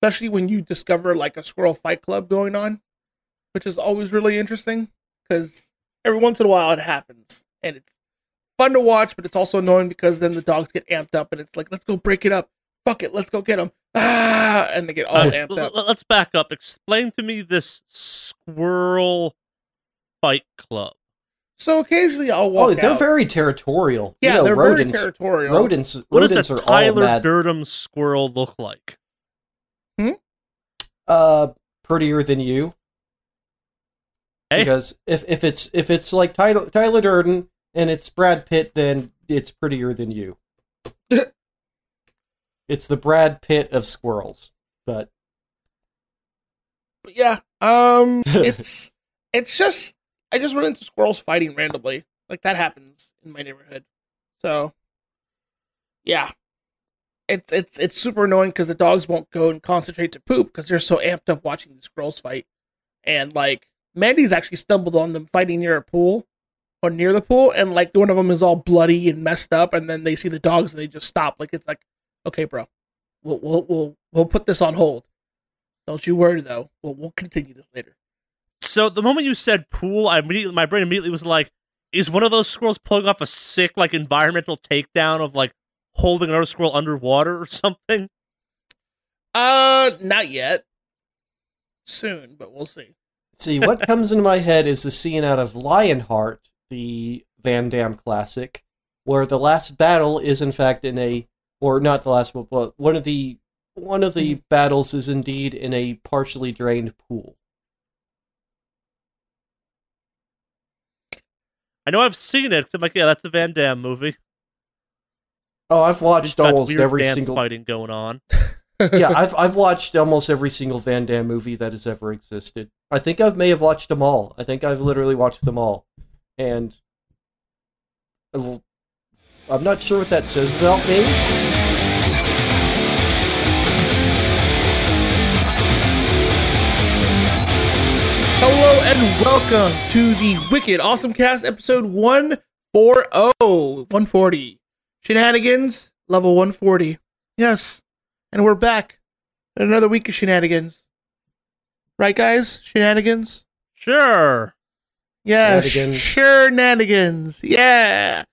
especially when you discover like a squirrel fight club going on, which is always really interesting because every once in a while it happens and it's fun to watch, but it's also annoying because then the dogs get amped up and it's like, let's go break it up. Fuck it, let's go get them. Ah, and they get all Uh, amped l- up. l- let's back up. Explain to me this squirrel fight club. So occasionally I'll walk. Oh, walk they're out. very territorial. yeah, you know, they're rodents, very territorial. rodents, What does rodents a are Tyler. Durden squirrel look like? Uh, prettier than you. Hey. Because if, if it's if it's like Tyler, Tyler Durden and it's Brad Pitt, then it's prettier than you. it's the Brad Pitt of squirrels. But But yeah, um, it's it's just I just run into squirrels fighting randomly. Like that happens in my neighborhood. So yeah, it's it's it's super annoying because the dogs won't go and concentrate to poop because they're so amped up watching the squirrels fight. And like Mandy's actually stumbled on them fighting near a pool or near the pool, and like one of them is all bloody and messed up, and then they see the dogs and they just stop. Like it's like, okay, bro, we'll we'll we'll, we'll put this on hold. Don't you worry though. We'll we'll continue this later. So the moment you said pool, I immediately my brain immediately was like, is one of those squirrels pulling off a sick like environmental takedown of like holding another squirrel underwater or something? Uh, not yet. Soon, but we'll see. see, what comes into my head is the scene out of Lionheart, the Van Damme classic, where the last battle is in fact in a, or not the last one, but one of the one of the battles is indeed in a partially drained pool. I know I've seen it. 'cause I'm like, yeah, that's a Van Damme movie. Oh, I've It's watched got almost weird every dance single. fighting going on. yeah, I've I've watched almost every single Van Damme movie that has ever existed. I think I may have watched them all. I think I've literally watched them all, and well, I'm not sure what that says about me. Hello and welcome to the Wicked Awesome Cast episode 140. 140. Shenanigans, level 140. Yes. And we're back. Another week of shenanigans. Right, guys? Shenanigans? Sure. Yeah, Shenanigans. sh- shenanigans. Yeah.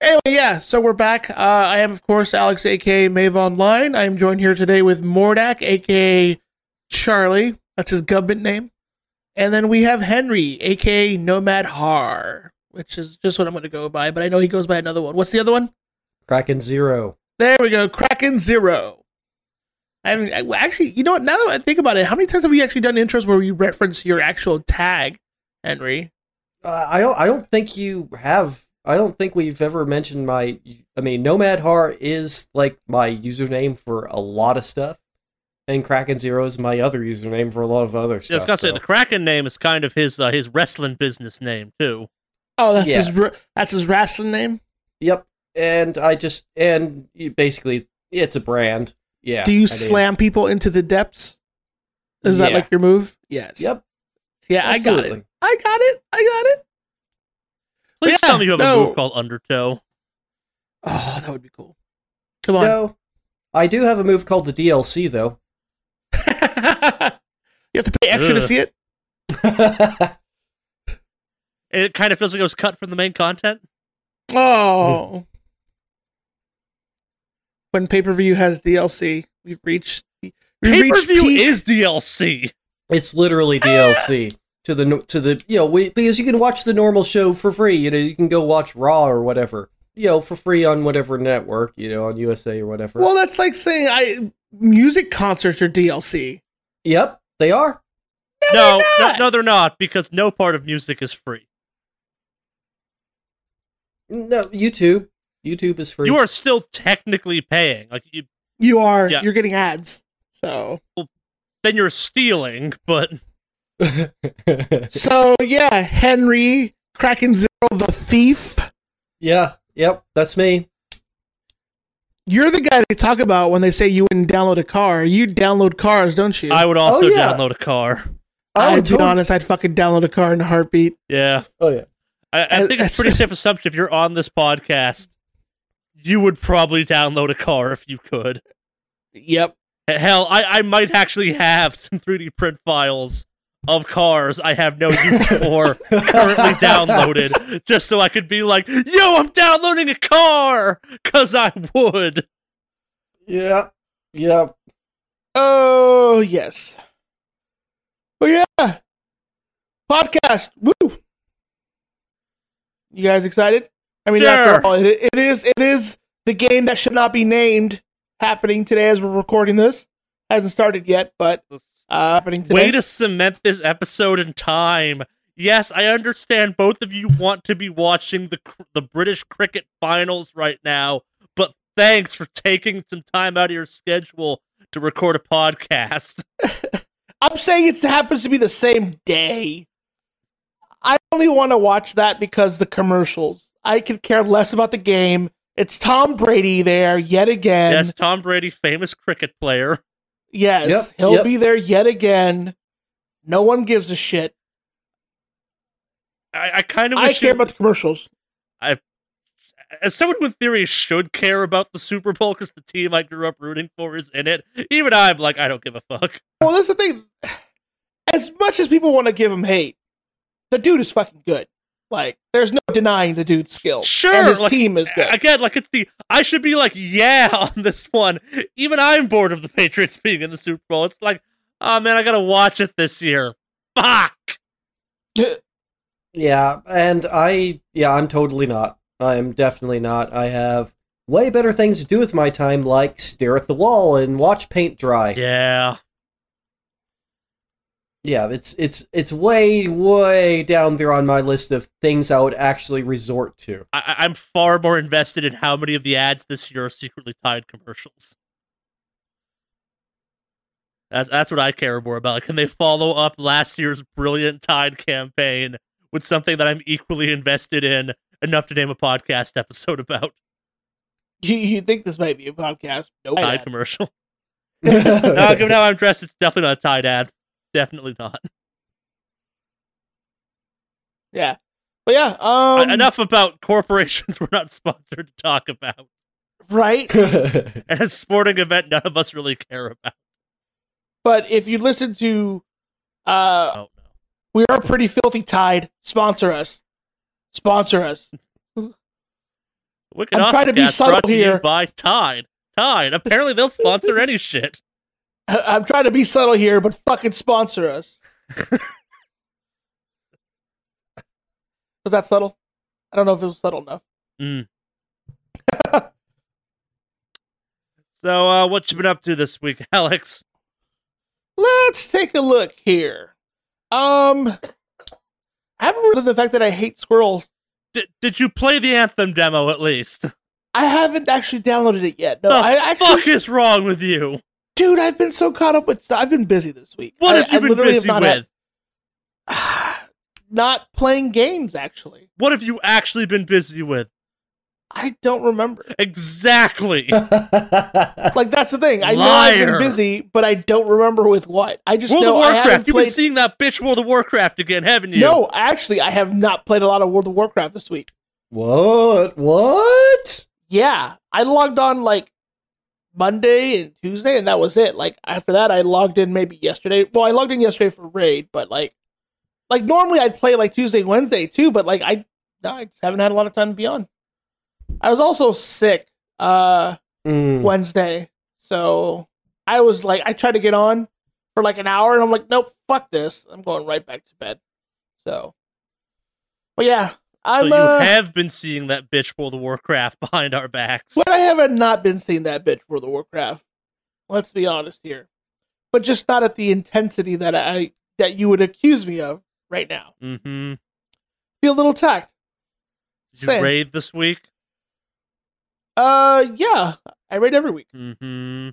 Anyway, yeah, so we're back. Uh, I am, of course, Alex, aka Mave Online. I am joined here today with Mordak, aka Charlie. That's his government name. And then we have Henry, aka Nomad Har, which is just what I'm going to go by, but I know he goes by another one. What's the other one? Kraken Zero. There we go, Kraken Zero. I mean, I- actually, you know what? Now that I think about it, how many times have we actually done intros where we reference your actual tag, Henry? Uh, I don't. I don't think you have. I don't think we've ever mentioned my. I mean, Nomad Har is like my username for a lot of stuff, and Kraken Zero is my other username for a lot of other Yeah, I was gonna say the Kraken name is kind of his uh, his wrestling business name too. Oh, that's Yeah. his that's his wrestling name. Yep. And I just and basically it's a brand. Yeah. Do you I mean, slam people into the depths? Is that like your move? Yes. Yep. Yeah, I got it. I got it. I got it. Please Yeah, tell me you have a move called Undertow. Oh, that would be cool. Come on. No. I do have a move called the DLC though. you have to pay extra to see it. It kind of feels like it was cut from the main content. Oh. when pay per view has DLC, we've reached. We pay per view is DLC. it's literally DLC ah! to the to the you know we, because you can watch the normal show for free. You know you can go watch Raw or whatever. You know for free on whatever network. You know on USA or whatever. Well, that's like saying I music concerts are DLC. yep, they are. No, they're no, not. no, they're not because no part of music is free. No, YouTube. YouTube is free. You are still technically paying. Like you, You are. Yeah. You're getting ads. So. then you're stealing, but So yeah, Henry Kraken Zero, the thief. yeah. Yep. That's me. You're the guy they talk about when they say you wouldn't download a car. You download cars, don't you? I would also Oh, yeah. download a car. I'd would be tot- honest, I'd fucking download a car in a heartbeat. Yeah, Oh yeah. I, I think it's pretty safe assumption if you're on this podcast, you would probably download a car if you could. Yep. Hell, I, I might actually have some 3D print files of cars I have no use for currently downloaded, just so I could be like, yo, I'm downloading a car! Because I would. Yeah. Yep. Oh yes. But yeah. Podcast. Woo. You guys excited? I mean, Sure. after all, it, it is it is the game that should not be named happening today as we're recording this. Hasn't started yet, but uh, happening today. Way to cement this episode in time. Yes, I understand both of you want to be watching the cr- the British cricket finals right now, but thanks for taking some time out of your schedule to record a podcast. I'm saying it happens to be the same day. I only want to watch that because the commercials. I could care less about the game. It's Tom Brady there yet again. yes, Tom Brady, famous cricket player. Yes, Yep, he'll yep. be there yet again. No one gives a shit. I, I kind of wish I wish care it- about the commercials. as someone who in theory should care about the Super Bowl because the team I grew up rooting for is in it. Even I'm like, I don't give a fuck. Well, that's the thing. As much as people want to give him hate, the dude is fucking good. Like, there's no denying the dude's skill. Sure, and his like, team is good. Again, like it's the I should be like, yeah, on this one. Even I'm bored of the Patriots being in the Super Bowl. It's like, oh man, I gotta watch it this year. Fuck. Yeah, and I yeah, I'm totally not. I'm definitely not. I have way better things to do with my time like stare at the wall and watch paint dry. Yeah. Yeah, it's it's it's way way down there on my list of things I would actually resort to. I- I- I'm far more invested in how many of the ads this year are secretly Tide commercials. That's that's what I care more about. Like, can they follow up last year's brilliant Tide campaign with something that I'm equally invested in enough to name a podcast episode about you, you think this might be a podcast? Nope. Tide commercial? no, given how I'm dressed, it's definitely not a Tide ad. Definitely not. Yeah. But yeah, um, Enough about corporations we're not sponsored to talk about, right? and a sporting event none of us really care about. But if you listen to, uh, Oh no. we are pretty filthy tide. Sponsor us. Sponsor us. Wicked I'm Awesome trying to be subtle brought to here. by Tide. Tide. Apparently they'll sponsor any shit. I'm trying to be subtle here, but fucking sponsor us. was that subtle? I don't know if it was subtle enough. Mm. so, uh, what you been up to this week, Alex? Let's take a look here. Um, I haven't really the fact that I hate squirrels. D- did you play the Anthem demo at least? I haven't actually downloaded it yet. No, the I actually, fuck is wrong with you? Dude, I've been so caught up with. I've been busy this week. What I- have you I been busy have not with? had- not playing games. Actually, What have you actually been busy with? I don't remember. Exactly. Like that's the thing. I know I've been busy, but I don't remember with what. I just World know of I haven't Warcraft. You've played. been seeing that bitch World of Warcraft again, haven't you? No, actually, I have not played a lot of World of Warcraft this week. what? What? Yeah, I logged on like Monday and Tuesday, and that was it. Like after that, I logged in maybe yesterday. Well, I logged in yesterday for raid, but like, like normally I'd play like Tuesday, Wednesday too. But like I, no, I just haven't had a lot of time to be on. I was also sick uh Mm. Wednesday, so I was like, I tried to get on for like an hour, and I'm like, nope, fuck this. I'm going right back to bed. So, but yeah, So I'm. you uh, have been seeing that bitch World of Warcraft behind our backs. But I haven't not been seeing that bitch World of Warcraft. Let's be honest here. But just not at the intensity that I that you would accuse me of right now. Mm-hmm. Be a little tact. Did you Same. raid this week? Uh yeah. I raid every week. Mm-hmm.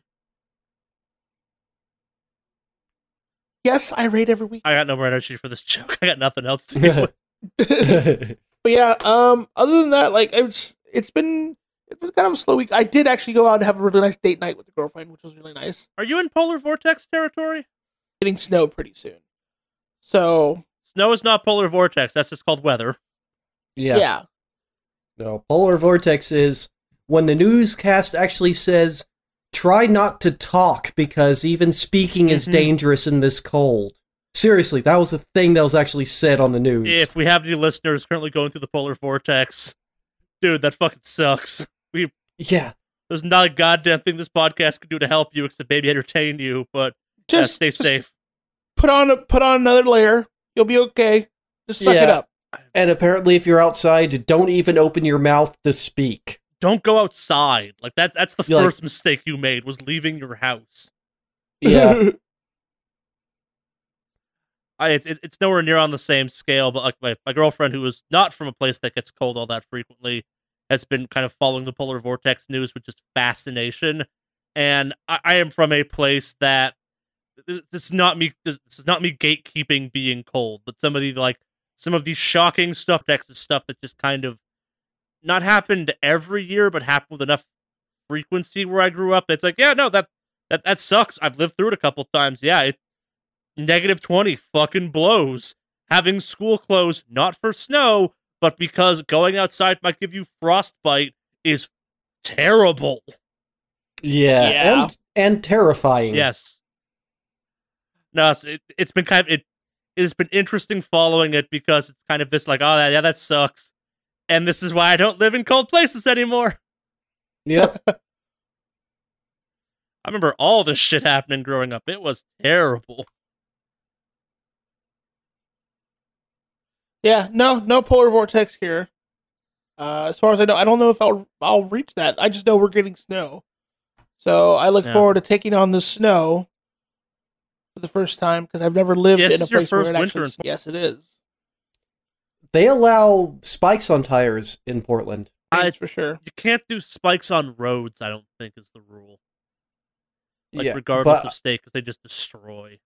Yes, I raid every week. I got no more energy for this joke. I got nothing else to do. With. but yeah, um other than that, like it's it's been it's been kind of a slow week. I did actually go out and have a really nice date night with the girlfriend, which was really nice. Are you in polar vortex territory? Getting snow pretty soon. So Snow is not polar vortex. That's just called weather. yeah. yeah. No, polar vortex is when the newscast actually says try not to talk because even speaking is Mhm. dangerous in this cold. Seriously, that was a thing that was actually said on the news. If we have any listeners currently going through the polar vortex, dude, that fucking sucks. We yeah, there's not a goddamn thing this podcast can do to help you except maybe entertain you, but yeah, Just stay just safe. Put on a, put on another layer. You'll be okay. Just suck it up. and apparently, if you're outside, don't even open your mouth to speak. Don't go outside. Like that's that's the Yeah, like- first mistake you made was leaving your house. Yeah, I it's, it- it's nowhere near on the same scale, but like my, my girlfriend who is not from a place that gets cold all that frequently has been kind of following the polar vortex news with just fascination. And I, I am from a place that this is not me this is not me gatekeeping being cold, but some of the like some of the shocking stuff Texas stuff that just kind of not happened every year, but happened with enough frequency where I grew up. It's like, yeah, no, that that that sucks. I've lived through it a couple times. Yeah, it negative 20 fucking blows. Having school closed, not for snow, but because going outside might give you frostbite is terrible. yeah, Yeah. and and terrifying. Yes. No, it's, it, it's been kind of, it, it has been interesting following it because it's kind of this like, oh, yeah, yeah, that sucks. And this is why I don't live in cold places anymore. Yep. I remember all this shit happening growing up. It was terrible. Yeah, no, no polar vortex here. Uh, as far as I know, I don't know if I'll I'll reach that. I just know we're getting snow, so I look Yeah. forward to taking on the snow for the first time because I've never lived Yes, in a it's your place where it winter actually. in- Yes, it is. They allow spikes on tires in Portland. I- That's for sure. You can't do spikes on roads, I don't think, is the rule. Like, yeah, regardless but, of state, because they just destroy.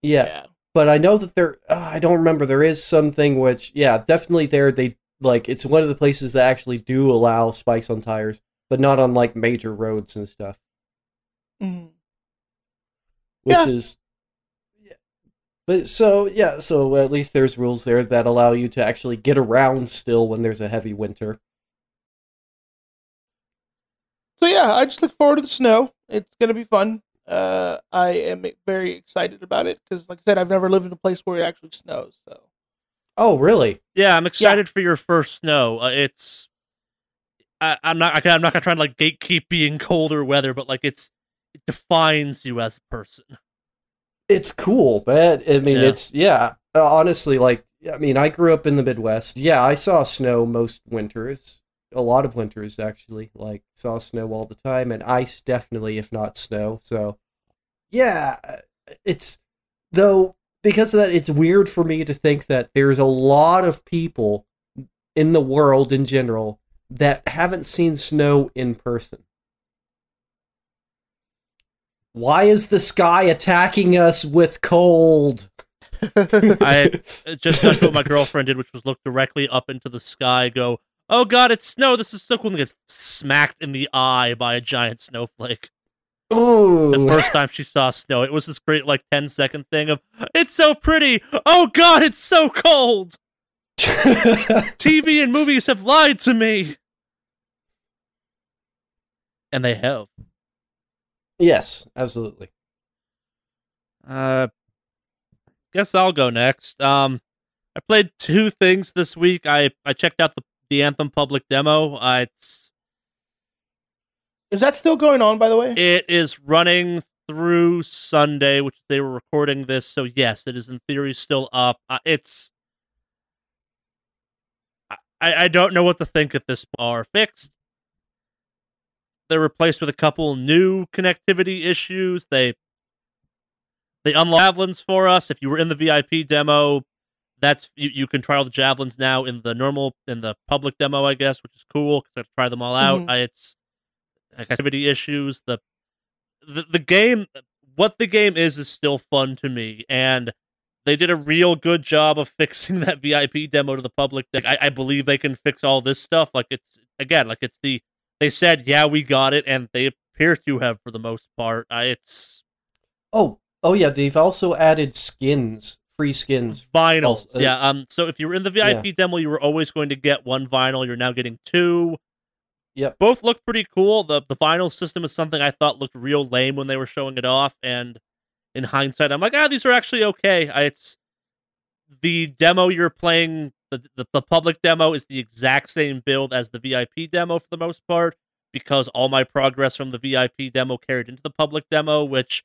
yeah, but I know that there. Uh, I don't remember. There is something which, yeah, definitely there. They like it's one of the places that actually do allow spikes on tires, but not on like major roads and stuff. Mhm. Which Yeah. is, yeah. But so yeah, so at least there's rules there that allow you to actually get around still when there's a heavy winter. So yeah, I just look forward to the snow. It's gonna be fun. Uh, I am very excited about it because, like I said, I've never lived in a place where it actually snows. So Oh, really? Yeah, I'm excited for your first snow. Uh, it's, I, I'm not, I, I'm not gonna try and like gatekeep being colder weather, but like it's, it defines you as a person. It's cool, but I mean, Yeah. it's yeah. Uh, honestly, like I mean, I grew up in the Midwest. Yeah, I saw snow most winters. A lot of winters actually. Like saw snow all the time, and ice definitely, if not snow. So, yeah, uh, it's though because of that. It's weird for me to think that there's a lot of people in the world in general that haven't seen snow in person. Why is the sky attacking us with cold? I just done what my girlfriend did, which was look directly up into the sky, go, "Oh God, it's snow! This is so cool!" and get smacked in the eye by a giant snowflake. Oh, The first time she saw snow, it was this great like 10 second thing of, "It's so pretty! Oh God, it's so cold! TV and movies have lied to me." And they have. yes, absolutely. Uh, guess I'll go next. Um, I played two things this week. I I checked out the the Anthem public demo. Uh, it's is that still going on? By the way, it is running through Sunday, which they were recording this. So yes, it is in theory still up. Uh, it's I I don't know what to think at this are fixed. They're replaced with a couple new connectivity issues. They they unlock javelins for us. If you were in the VIP demo, that's you, you can try all the javelins now in the normal in the public demo, I guess, which is cool because I have to try them all out. Mhm. I, it's activity issues. The, the the game, what the game is, is still fun to me, and they did a real good job of fixing that VIP demo to the public. Like, I, I believe they can fix all this stuff. Like it's again, like it's the they said, yeah, we got it, and they appear to have for the most part. I, it's Oh, oh yeah. They've also added skins, free skins. vinyls. Also, uh, yeah. Um. So if you were in the VIP demo, you were always going to get one vinyl. You're now getting two. Yep. Both look pretty cool. The the vinyl system is something I thought looked real lame when they were showing it off, and in hindsight, I'm like, ah, these are actually okay. I, it's the demo you're playing. The, the the public demo is the exact same build as the VIP demo for the most part, because all my progress from the VIP demo carried into the public demo, which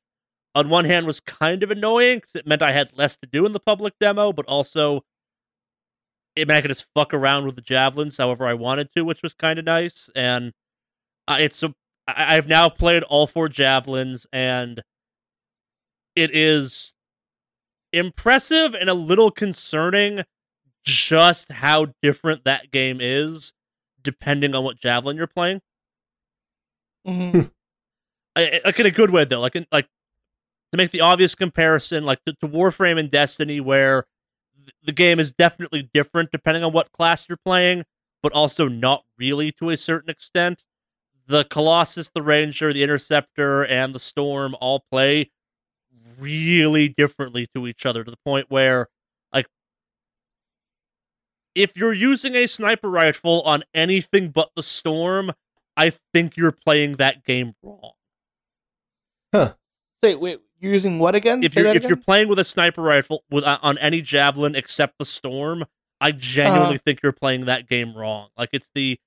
on one hand was kind of annoying because it meant I had less to do in the public demo, but also it meant I could just fuck around with the javelins however I wanted to, which was kind of nice. And uh, it's a, I, I've now played all four javelins, and it is impressive and a little concerning just how different that game is depending on what javelin you're playing. Mm-hmm. I, like in a good way though, like in, like to make the obvious comparison, like to, to Warframe and Destiny, where the game is definitely different depending on what class you're playing, but also not really to a certain extent. The Colossus, the Ranger, the Interceptor, and the Storm all play really differently to each other to the point where, like, if you're using a sniper rifle on anything but the Storm, I think you're playing that game wrong. Say, wait, you're using what again? if Say you're if you're playing with a sniper rifle with uh, on any javelin except the storm, I genuinely Uh-huh. think you're playing that game wrong. Like it's the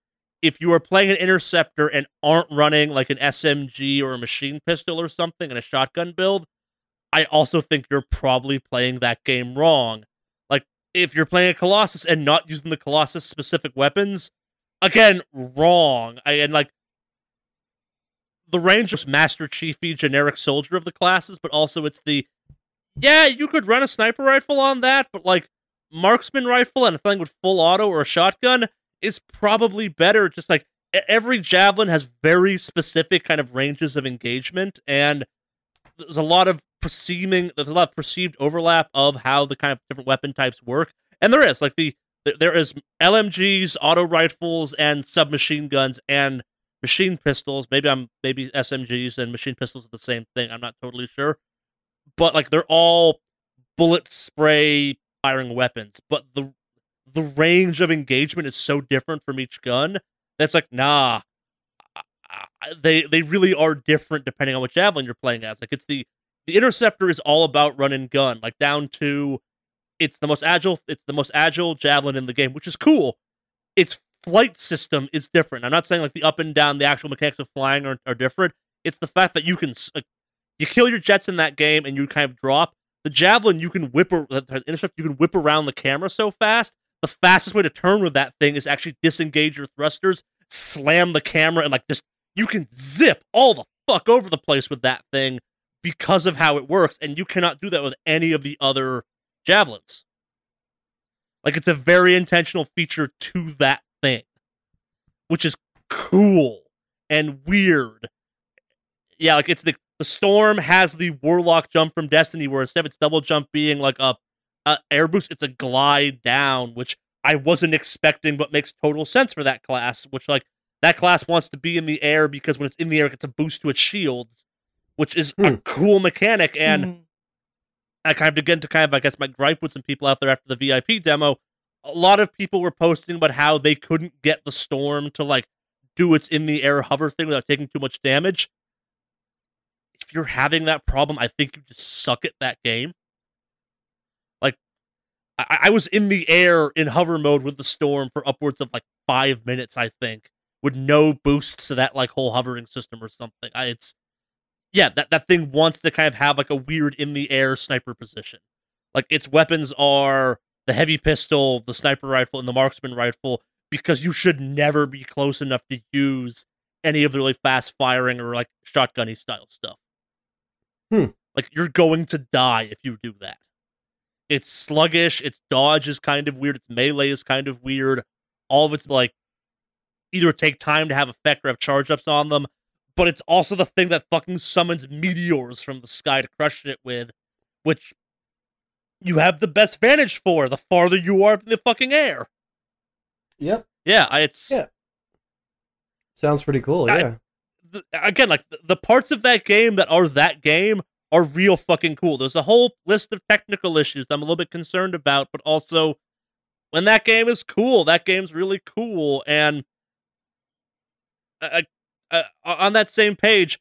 if you are playing an interceptor and aren't running like an SMG or a machine pistol or something in a shotgun build, I also think you're probably playing that game wrong. Like if you're playing a Colossus and not using the Colossus specific weapons, again, wrong. I, and like the Ranger's Master Chiefy generic soldier of the classes, but also it's the yeah, you could run a sniper rifle on that, but like marksman rifle and a thing with full auto or a shotgun is probably better. Just like every javelin has very specific kind of ranges of engagement, and there's a lot of perceiving, there's a lot of perceived overlap of how the kind of different weapon types work, and there is like the there is LMGs, auto rifles, and submachine guns, and machine pistols. Maybe I'm maybe SMGs and machine pistols are the same thing. I'm not totally sure, but like they're all bullet spray firing weapons. But the the range of engagement is so different from each gun that's like nah. They they really are different depending on what javelin you're playing as. Like it's the the interceptor is all about run and gun, like down to it's the most agile it's the most agile javelin in the game, which is cool. Its flight system is different. I'm not saying like the up and down, the actual mechanics of flying are, are different. It's the fact that you can uh, you kill your jets in that game and you kind of drop the javelin. You can whip the intercept. You can whip around the camera so fast. The fastest way to turn with that thing is actually disengage your thrusters, slam the camera, and like just you can zip all the fuck over the place with that thing because of how it works, and you cannot do that with any of the other javelins. Like it's a very intentional feature to that thing, which is cool and weird. Yeah, like it's the the storm has the warlock jump from Destiny, where instead of its double jump being like a, a air boost, it's a glide down, which I wasn't expecting, but makes total sense for that class. Which like that class wants to be in the air because when it's in the air, it gets a boost to its shields, which is a Hmm. cool mechanic. And Mhm. I kind of begin to kind of, I guess, my gripe with some people out there after the VIP demo. A lot of people were posting about how they couldn't get the storm to like do its in the air hover thing without taking too much damage. If you're having that problem, I think you just suck at that game. Like, I, I was in the air in hover mode with the storm for upwards of like five minutes, I think, with no boosts to that like whole hovering system or something. I, it's yeah, that, that thing wants to kind of have like a weird in the air sniper position. Like its weapons are the heavy pistol, the sniper rifle, and the marksman rifle, because you should never be close enough to use any of the really fast firing or like shotgunny style stuff. Hmm. Like you're going to die if you do that. It's sluggish, its dodge is kind of weird, its melee is kind of weird. All of it's like either take time to have effect or have charge ups on them, but it's also the thing that fucking summons meteors from the sky to crush it with, which you have the best vantage for the farther you are in the fucking air. Yep. Yeah, it's Yeah. Sounds pretty cool. I- Yeah. the, again like the, the parts of that game that are that game are real fucking cool. There's a whole list of technical issues that I'm a little bit concerned about, but also when that game is cool, that game's really cool and uh, uh, on that same page,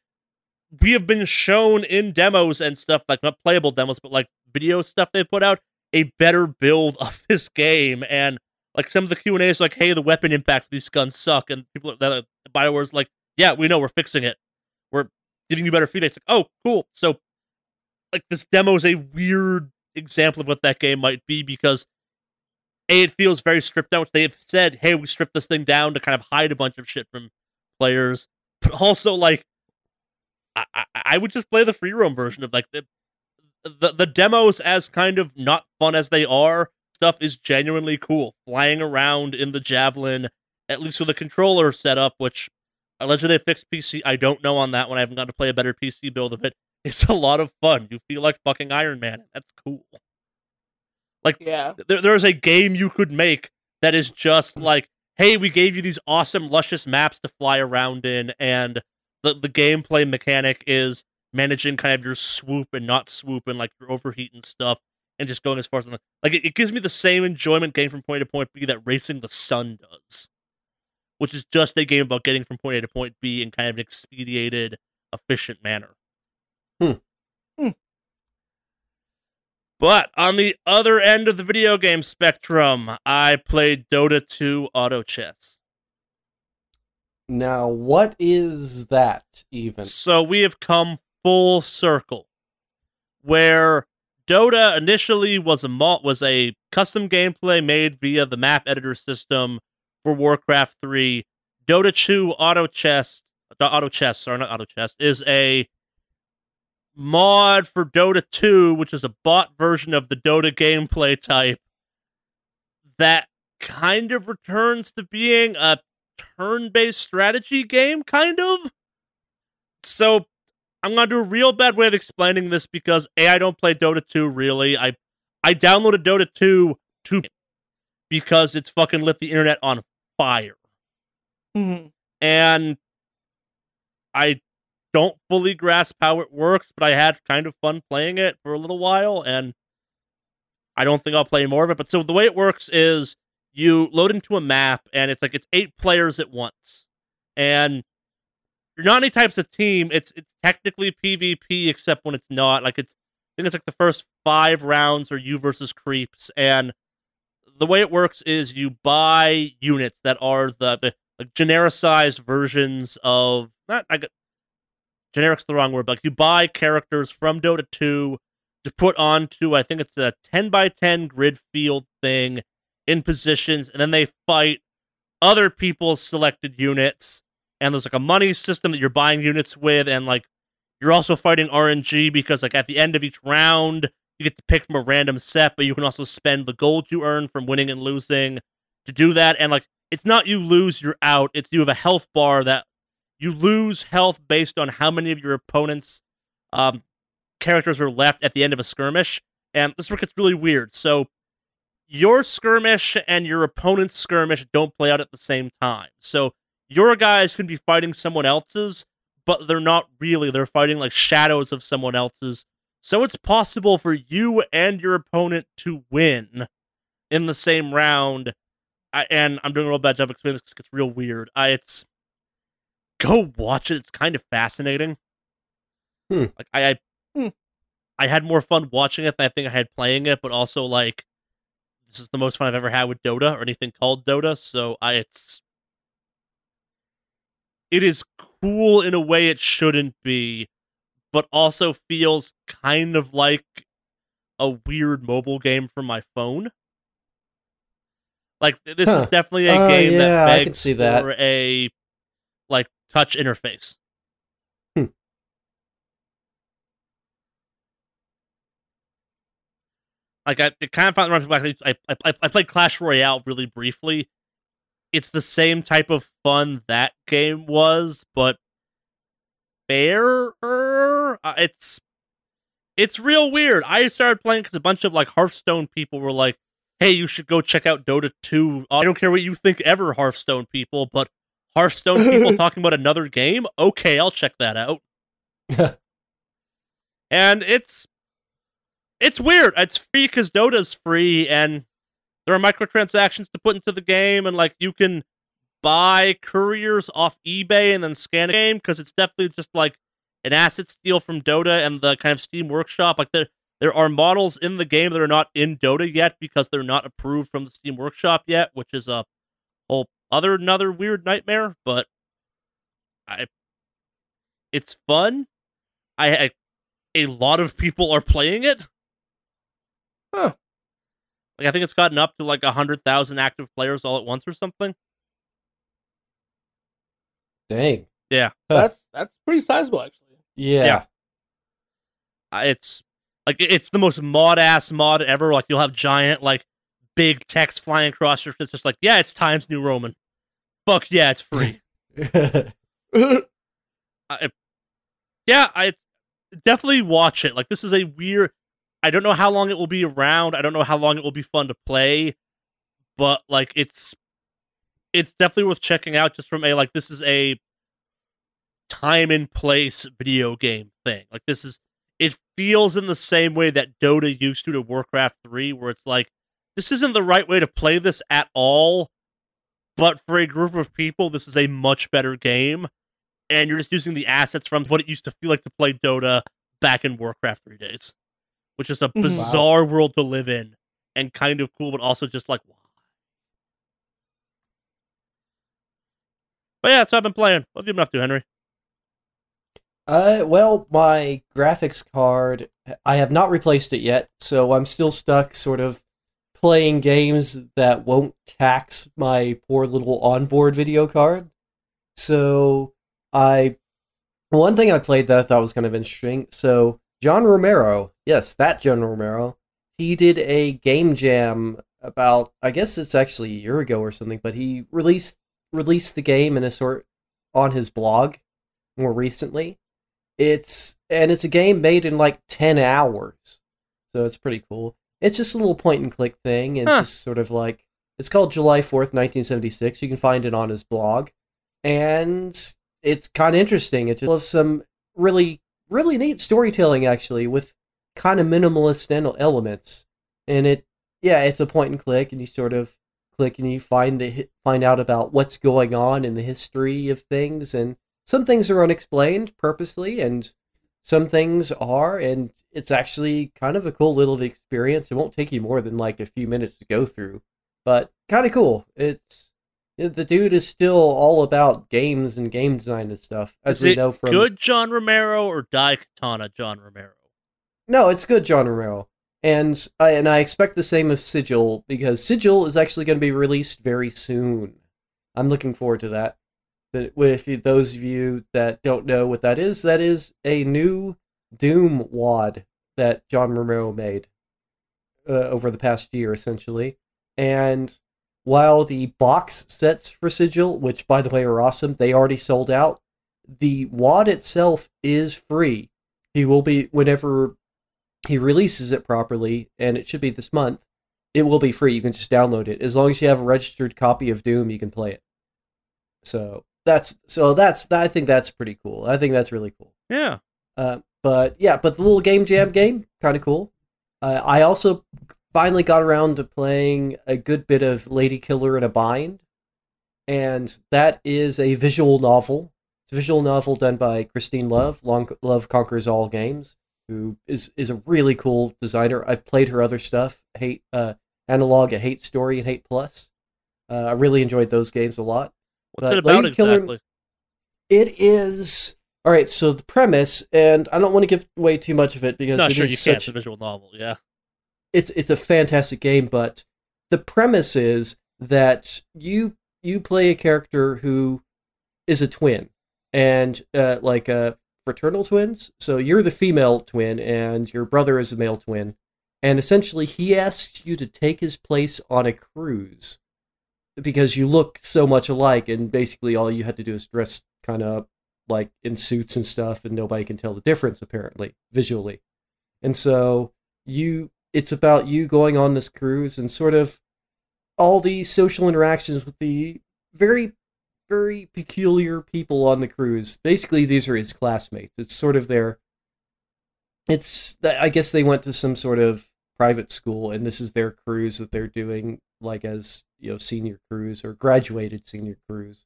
we have been shown in demos and stuff like not playable demos, but like video stuff they put out a better build of this game, and like some of the Q and A's like, "Hey, the weapon impact these guns suck," and people that uh, Bioware's like, "Yeah, we know, we're fixing it. We're giving you better feedback." It's like, "Oh, cool." So, like, this demo is a weird example of what that game might be because a it feels very stripped down. Which they've said, "Hey, we stripped this thing down to kind of hide a bunch of shit from players," but also like. I, I would just play the free roam version of like the, the the demos as kind of not fun as they are stuff is genuinely cool. Flying around in the javelin at least with a controller setup which allegedly they fixed pc i don't know on that one. I haven't gotten to play a better pc build of it. It's a lot of fun. You feel like fucking iron man. That's cool. Like Yeah. there, there's a game you could make that is just like hey we gave you these awesome luscious maps to fly around in and the, the gameplay mechanic is managing kind of your swoop and not swoop and like your overheat and stuff and just going as far as like it, it gives me the same enjoyment getting from point A to point B that Racing the Sun does, which is just a game about getting from point A to point B in kind of an expedited, efficient manner. Hmm. Hmm. But on the other end of the video game spectrum, I played Dota 2 Auto Chess. Now, what is that even? So we have come full circle, where Dota initially was a mo- was a custom gameplay made via the map editor system for Warcraft 3. Dota 2 Auto Chess, uh, Auto chest, sorry, not Auto chest, is a mod for Dota 2, which is a bot version of the Dota gameplay type that kind of returns to being a turn-based strategy game, kind of. So I'm gonna do a real bad way of explaining this because a I don't play Dota 2 really. I I downloaded Dota 2 to because it's fucking lit the internet on fire, Mhm. and I don't fully grasp how it works, but I had kind of fun playing it for a little while, and I don't think I'll play more of it. But so the way it works is you load into a map, and it's like it's eight players at once, and you're not any types of team. It's it's technically PvP, except when it's not. Like it's I think it's like the first five rounds are you versus creeps, and the way it works is you buy units that are the, the like genericized versions of not I got generic's the wrong word, but like you buy characters from Dota 2 to put onto I think it's a 10 by 10 grid field thing in positions, and then they fight other people's selected units. And there's like a money system that you're buying units with, and like you're also fighting RNG because like at the end of each round you get to pick from a random set, but you can also spend the gold you earn from winning and losing to do that. And like it's not you lose, you're out. It's you have a health bar that you lose health based on how many of your opponents' um, characters are left at the end of a skirmish. And this work gets really weird. So your skirmish and your opponent's skirmish don't play out at the same time. So your guys can be fighting someone else's, but they're not really. They're fighting like shadows of someone else's. So it's possible for you and your opponent to win in the same round. I, and I'm doing a real bad job explaining this because it's real weird. I, it's go watch it. It's kind of fascinating. Hmm. Like I, I, Hmm. I had more fun watching it than I think I had playing it, but also like this is the most fun I've ever had with Dota or anything called Dota. So I, it's it is cool in a way it shouldn't be, but also feels kind of like a weird mobile game from my phone. Like this is definitely a Uh, game yeah, that I begs can see that. for a like touch interface. Hmm. Like I it kind of found like I, I I I played Clash Royale really briefly. It's the same type of fun that game was, but fairer. Uh, it's it's real weird. I started playing because a bunch of like Hearthstone people were like, "Hey, you should go check out Dota 2." I don't care what you think ever, Hearthstone people, but Hearthstone people talking about another game. Okay, I'll check that out. and it's it's weird. It's free because Dota's free, and there are microtransactions to put into the game, and like you can buy couriers off eBay and then scan a game because it's definitely just like an asset steal from Dota and the kind of Steam Workshop. Like there, there are models in the game that are not in Dota yet because they're not approved from the Steam Workshop yet, which is a whole other another weird nightmare. But I, it's fun. I, I a lot of people are playing it. Huh. Like I think it's gotten up to like a hundred thousand active players all at once or something. Dang. Yeah. That's that's pretty sizable actually. Yeah. Yeah. Uh, It's like it's the most mod ass mod ever. Like you'll have giant like big text flying across your. It's just like yeah, it's Times New Roman. Fuck yeah, it's free. I, yeah, I definitely watch it. Like this is a weird. I don't know how long it will be around. I don't know how long it will be fun to play, but like it's it's definitely worth checking out just from a like this is a time and place video game thing. Like this is it feels in the same way that Dota used to to Warcraft 3 where it's like this isn't the right way to play this at all, but for a group of people this is a much better game and you're just using the assets from what it used to feel like to play Dota back in Warcraft 3 days, which is a Mhm. bizarre world to live in and kind of cool, but also just like, why? But yeah, that's what I've been playing. What have you been up to, Henry? Uh, well, my graphics card, I have not replaced it yet, so I'm still stuck sort of playing games that won't tax my poor little onboard video card. So, I. One thing I played that I thought was kind of interesting. So, John Romero, yes, that John Romero, he did a game jam about, I guess it's actually a year ago or something, but he released released the game in a sort on his blog more recently. It's and it's a game made in like 10 hours so it's pretty cool. It's just a little point and click thing and Huh. just sort of like it's called july 4th 1976 you can find it on his blog. And it's kind of interesting. It just some really really neat storytelling actually with kind of minimalist elements. And it yeah it's a point and click and you sort of click and you find the find out about what's going on in the history of things. And some things are unexplained purposely and some things are and it's actually kind of a cool little experience. It won't take you more than like a few minutes to go through but kind of cool. It's the dude is still all about games and game design and stuff as Is we know from good John Romero or Daikatana John Romero? no it's good john romero and I, and I expect the same of sigil because sigil is actually going to be released very soon i'm looking forward to that that with those of you that don't know what that is, that is a new Doom wad that John Romero made uh, over the past year, essentially. And while the box sets for Sigil, which by the way are awesome, they already sold out. The wad itself is free. He will be whenever he releases it properly, and it should be this month. It will be free. You can just download it as long as you have a registered copy of Doom. You can play it. So that's so that's I think that's pretty cool. I think that's really cool. Yeah. Uh, but yeah, but the little game jam game, kind of cool. Uh, I also finally got around to playing a good bit of Lady Killer in a Bind, and that is a visual novel. It's a visual novel done by Christine Love, Long Love Conquers All Games, who is is a really cool designer. I've played her other stuff, Hate uh, Analog, a Hate Story, and Hate Plus. Uh, I really enjoyed those games a lot. What's But it about Lady Killer- exactly? It is all right. So the premise, and I don't want to give away too much of it because No, it sure is you can't. such It's a visual novel. Yeah. It's it's a fantastic game, but the premise is that you you play a character who is a twin, and uh, like uh, fraternal twins. So you're the female twin, and your brother is a male twin, and essentially he asks you to take his place on a cruise because you look so much alike, and basically all you had to do is dress kind of like in suits and stuff, and nobody can tell the difference apparently visually, and so you it's about you going on this cruise and sort of all the social interactions with the very very peculiar people on the cruise basically these are his classmates it's sort of their it's i guess they went to some sort of private school and this is their cruise that they're doing like as you know senior crews or graduated senior crews.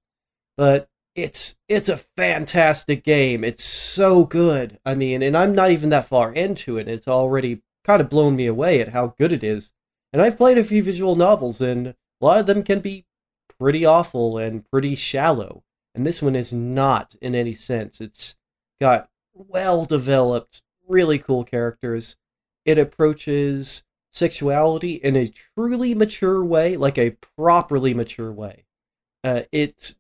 But it's it's a fantastic game. It's so good. I mean, and I'm not even that far into it. It's already kind of blown me away at how good it is. And I've played a few visual novels, and a lot of them can be pretty awful and pretty shallow. And this one is not in any sense. It's got well developed, really cool characters. It approaches sexuality in a truly mature way, like a properly mature way. Uh, it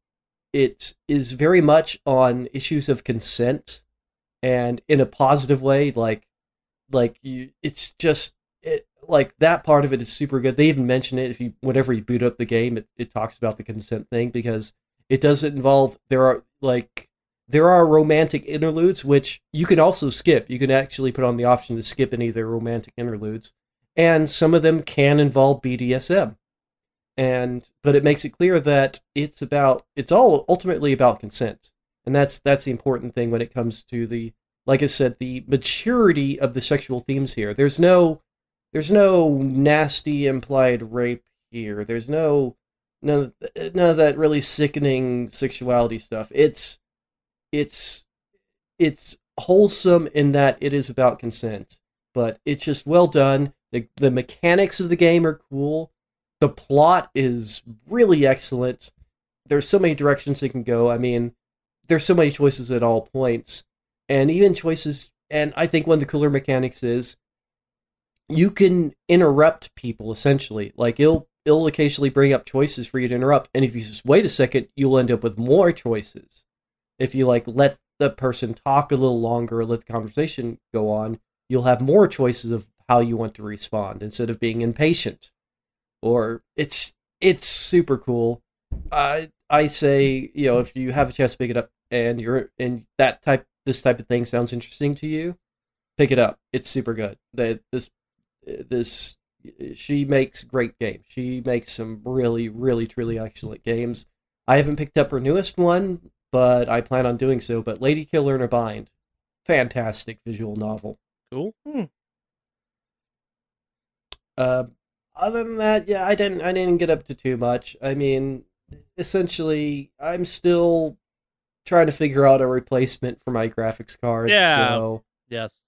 it is very much on issues of consent, and in a positive way. Like like you, it's just it, like that part of it is super good. They even mention it if you whenever you boot up the game, it, it talks about the consent thing because it doesn't involve there are like there are romantic interludes which you can also skip. You can actually put on the option to skip any of their romantic interludes, and some of them can involve BDSM. And but it makes it clear that it's about it's all ultimately about consent, and that's that's the important thing when it comes to the like I said the maturity of the sexual themes here. There's no there's no nasty implied rape here. There's no none of, none of that really sickening sexuality stuff. It's it's it's wholesome in that it is about consent, but it's just well done. The the mechanics of the game are cool. The plot is really excellent. There's so many directions it can go. I mean, there's so many choices at all points, and even choices. And I think one of the cooler mechanics is you can interrupt people essentially. Like it'll it'll occasionally bring up choices for you to interrupt, and if you just wait a second, you'll end up with more choices. If you like let the person talk a little longer, let the conversation go on, you'll have more choices of how you want to respond instead of being impatient. Or it's it's super cool. I I say you know if you have a chance to pick it up and you're and that type this type of thing sounds interesting to you, pick it up. It's super good. That this this she makes great games. She makes some really, really, truly excellent games. I haven't picked up her newest one, but I plan on doing so. But Ladykiller in a Bind, fantastic visual novel. Cool. Hmm. Uh, other than that, yeah, I didn't, I didn't get up to too much. I mean, essentially, I'm still trying to figure out a replacement for my graphics card. Yeah. So, Yes.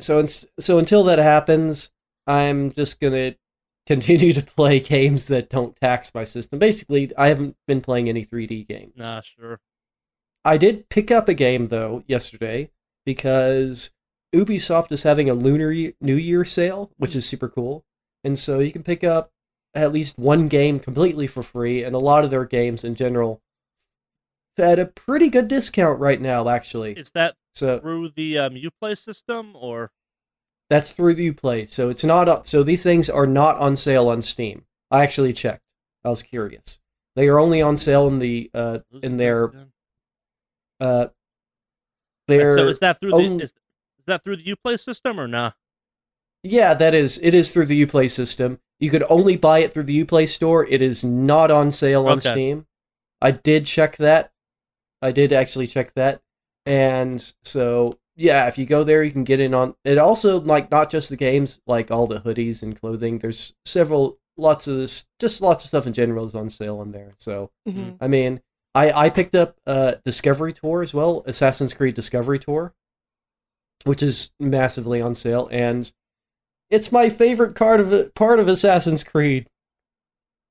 so, so until that happens, I'm just gonna continue to play games that don't tax my system. Basically, I haven't been playing any 3D games. Nah, sure. I did pick up a game though yesterday because Ubisoft is having a Lunar New Year sale, which is super cool. And so you can pick up at least one game completely for free, and a lot of their games in general at a pretty good discount right now, actually. Is that So through the um, UPlay system or that's through the Uplay. So it's not up. So these things are not on sale on Steam. I actually checked. I was curious. They are only on sale in the uh in their uh their so is that through own- the is, is that through the UPlay system or nah? Yeah, that is. It is through the Uplay system. You could only buy it through the Uplay store. It is not on sale on Okay. Steam. I did check that. I did actually check that. And so, yeah, if you go there, you can get in on it. Also, like not just the games, like all the hoodies and clothing. There's several, lots of this, just lots of stuff in general is on sale in there. So, Mhm. I mean, I I picked up uh Discovery Tour as well, Assassin's Creed Discovery Tour, which is massively on sale, and it's my favorite part of part of Assassin's Creed.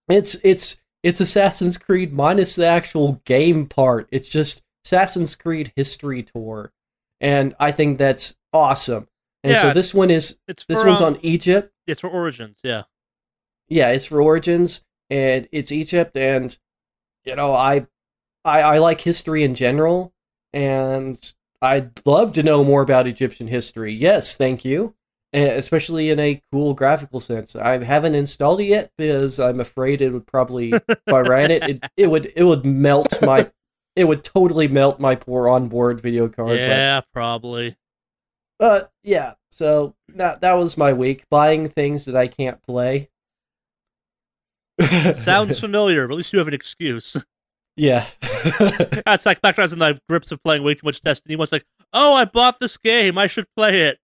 It's it's it's Assassin's Creed minus the actual game part. It's just Assassin's Creed History Tour, and I think that's awesome. And so this one is It's this for, one's um, on Egypt. It's for Origins, yeah. yeah, it's for Origins and it's Egypt, and you know, I, I, I like history in general, and I'd love to know more about Egyptian history. Yes, thank you, Eh, especially in a cool graphical sense. I haven't installed it yet because I'm afraid it would probably, if I ran it, it, it would it would melt my, it would totally melt my poor onboard video card. but- yeah, probably. but yeah, so that that was my week buying things that I can't play. Sounds familiar, but at least you have an excuse. yeah. That's like back when I was in the grips of playing way too much Destiny. It's like, oh, I bought this game. I should play it.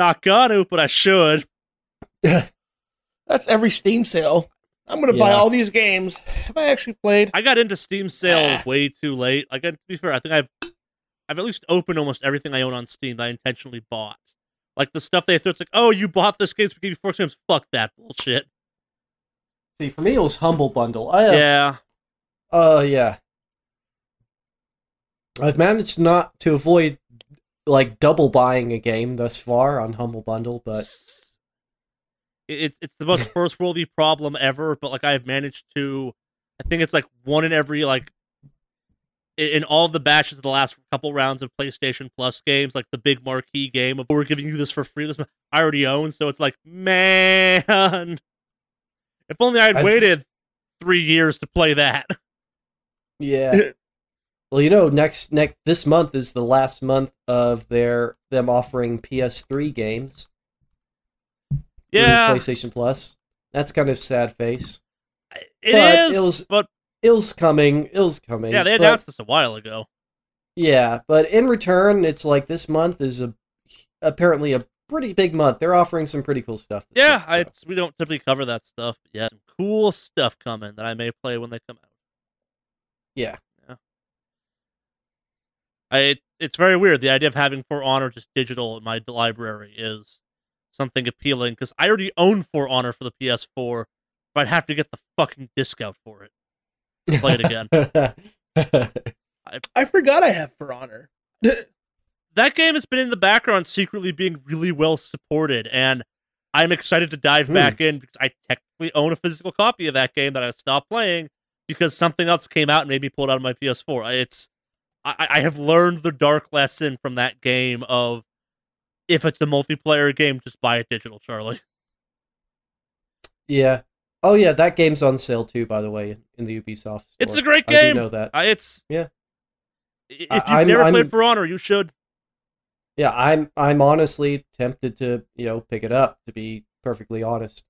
Not gonna, but I should. That's every Steam sale. I'm gonna buy all these games. Have I actually played? I got into Steam sale Ah. way too late. Like to be fair, I think I've I've at least opened almost everything I own on Steam that I intentionally bought. Like the stuff they throw, it's like, oh, you bought this game, so we give you four games. Fuck that bullshit. See, for me, it was Humble Bundle. I have, Yeah, uh, yeah. I've managed not to avoid like double buying a game thus far on Humble Bundle, but it's it's the most first worldy problem ever. But like I've managed to, I think it's like one in every like in, in all the batches of the last couple rounds of PlayStation Plus games, like the big marquee game of we're giving you this for free. This I already own, so it's like man, if only I'd I've- waited three years to play that. yeah. well, you know, next next this month is the last month of their them offering PS3 games. Yeah, PlayStation Plus. That's kind of sad face. it but is. was- but Ill's coming. Ill's coming. yeah, they but- announced this a while ago. Yeah, but in return, it's like this month is a apparently a pretty big month. They're offering some pretty cool stuff. Yeah, I, we don't typically cover that stuff. But yeah, some cool stuff coming that I may play when they come out. Yeah. Yeah. I it, it's very weird. The idea of having For Honor just digital in my library is something appealing because I already own For Honor for the PS4, but I'd have to get the fucking disc out for it. To play it again. I forgot I have For Honor. that game has been in the background secretly being really well supported and i'm excited to dive Hmm. back in because i technically own a physical copy of that game that i stopped playing because something else came out and made me pull it out of my ps4 it's i, I have learned the dark lesson from that game of if it's a multiplayer game just buy it digital charlie yeah. Oh yeah, that game's on sale too. By the way, in the Ubisoft. Store. It's a great game. I know that. I, it's Yeah. if you've I'm- never I'm- played for honor you should Yeah, I'm. I'm honestly tempted to you know pick it up. To be perfectly honest.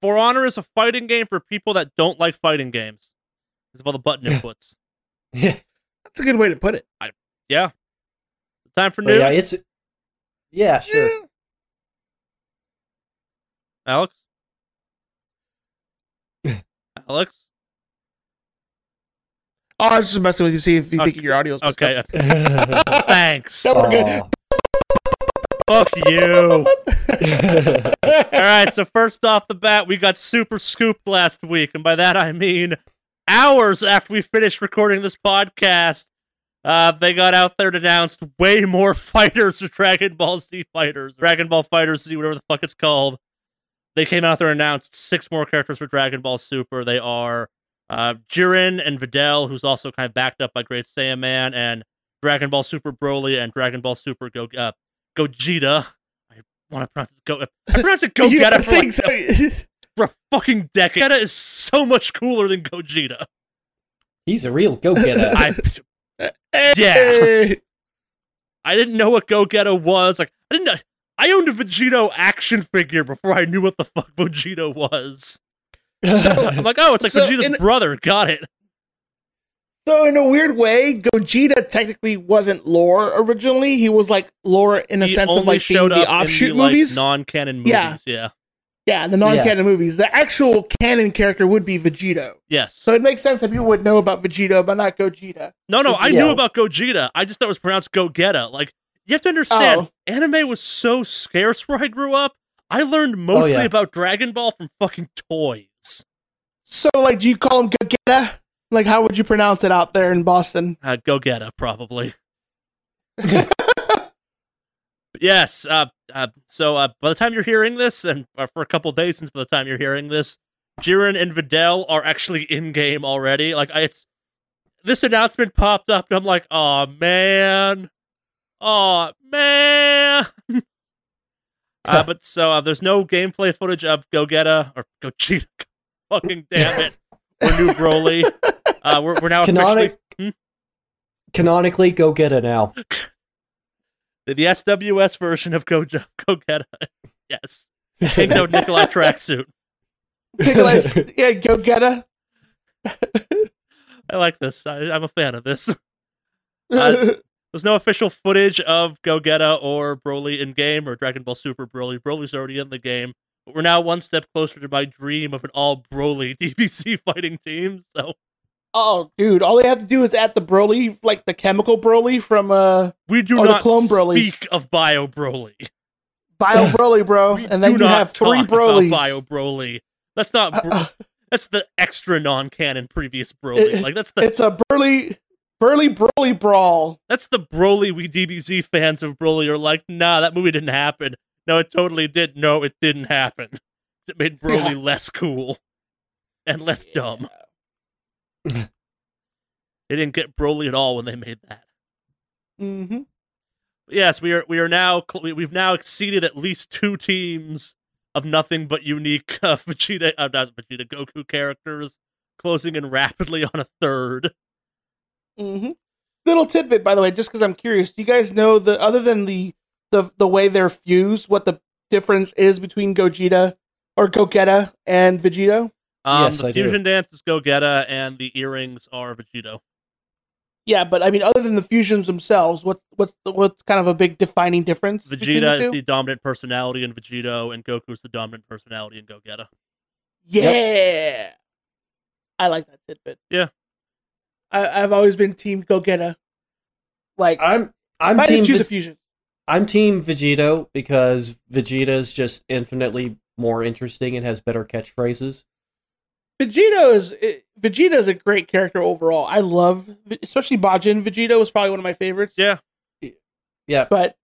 for honor is a fighting game for people that don't like fighting games It's all the button inputs Yeah. That's a good way to put it. yeah time for But news yeah, it's. Yeah, sure. Yeah. Alex? Alex? Oh, I was just messing with you, see if you think your audio's messed Okay. up. Thanks. No, we're good. Fuck you. All right. So first off the bat, we got super scooped last week, and by that I mean hours after we finished recording this podcast. Uh, they got out there and announced way more fighters for Dragon Ball Z fighters, Dragon Ball Fighters Z, whatever the fuck it's called. They came out there and announced six more characters for Dragon Ball Super. They are uh, Jiren and Videl, who's also kind of backed up by Great Saiyaman, and Dragon Ball Super Broly and Dragon Ball Super Go uh, Gogeta. I want to pronounce it Go. I pronounce it Gogeta for, like, saying so- for a fucking decade. Gogeta is so much cooler than Gogeta. He's a real go-getter. I Hey. I didn't know what Gogeta was. Like I didn't. know- I owned a Vegito action figure before I knew what the fuck Vegito was. I'm like, oh, it's like So, Vegeta's in- brother. Got it. So in a weird way, Gogeta technically wasn't lore originally. He was like lore in a he sense of like being the offshoot in the, like, movies. non-canon movies. Yeah. yeah. Yeah, the non-canon movies. The actual canon character would be Vegito. Yes. So it makes sense that people would know about Vegito, but not Gogeta. no, no, I Yeah. knew about Gogeta. I just thought it was pronounced Gogeta. Like you have to understand, Oh. anime was so scarce where I grew up. I learned mostly yeah. about Dragon Ball from fucking toys. So like, do you call him Gogeta? Like, how would you pronounce it out there in Boston? Uh, Gogeta, probably. Yes. Uh, uh, so uh, by the time you're hearing this, and uh, for a couple days since by the time you're hearing this, Jiren and Videl are actually in game already. Like I, it's this announcement popped up, and I'm like, oh man, oh man. uh, but so uh, there's no gameplay footage of Gogeta or Gogeta. Fucking damn it, or New Broly. Uh, we're we're now officially Canonic- Canonically, go get now. The, the SWS version of Go Gogeta. yes, Kingdo Nikolai tracksuit. Nicholas, yeah, Gogeta. I like this. I, I'm a fan of this. Uh, There's no official footage of Gogeta or Broly in game or Dragon Ball Super Broly. Broly's already in the game. But we're now one step closer to my dream of an all Broly DBZ fighting team. So Oh, dude, all they have to do is add the Broly, like the chemical Broly from uh we do Or the clone Broly. speak of Bio Broly. Bio Broly, bro, We and then you not have three Brolys. Bio Broly. That's not. Bro- Uh, that's the extra non-canon previous Broly. It- like that's the it's a Burly, Burly Broly brawl. that's the Broly we DBZ fans of Broly are like, nah, that movie didn't happen. No, it totally did. No, it didn't happen. It made Broly Yeah. less cool and less dumb. They didn't get Broly at all when they made that. Mm-hmm. Yes, we are. We are now. we- We've now exceeded at least two teams of nothing but unique uh, Vegeta, uh, not Vegeta, Goku characters, closing in rapidly on a third. Mm-hmm. Little tidbit, by the way, just because I'm curious. Do you guys know the other than the the the way they're fused, what the difference is between Gogeta or Gogeta and Vegito? Um, Yes, the I do. fusion dance is Gogeta, and the earrings are Vegito. Yeah, but I mean, other than the fusions themselves, what's what's what's kind of a big defining difference? Vegeta the is two? the dominant personality in Vegito, and Goku's the dominant personality in Gogeta. Yeah. I like that tidbit. Yeah. I, I've always been team Gogeta. Like, I'm I'm if I team choose Ve- a fusion. I'm team Vegito because Vegeta is just infinitely more interesting and has better catchphrases. Vegito is eh, Vegeta is a great character overall. I love, especially Majin. Vegito was probably one of my favorites. Yeah, Yeah, But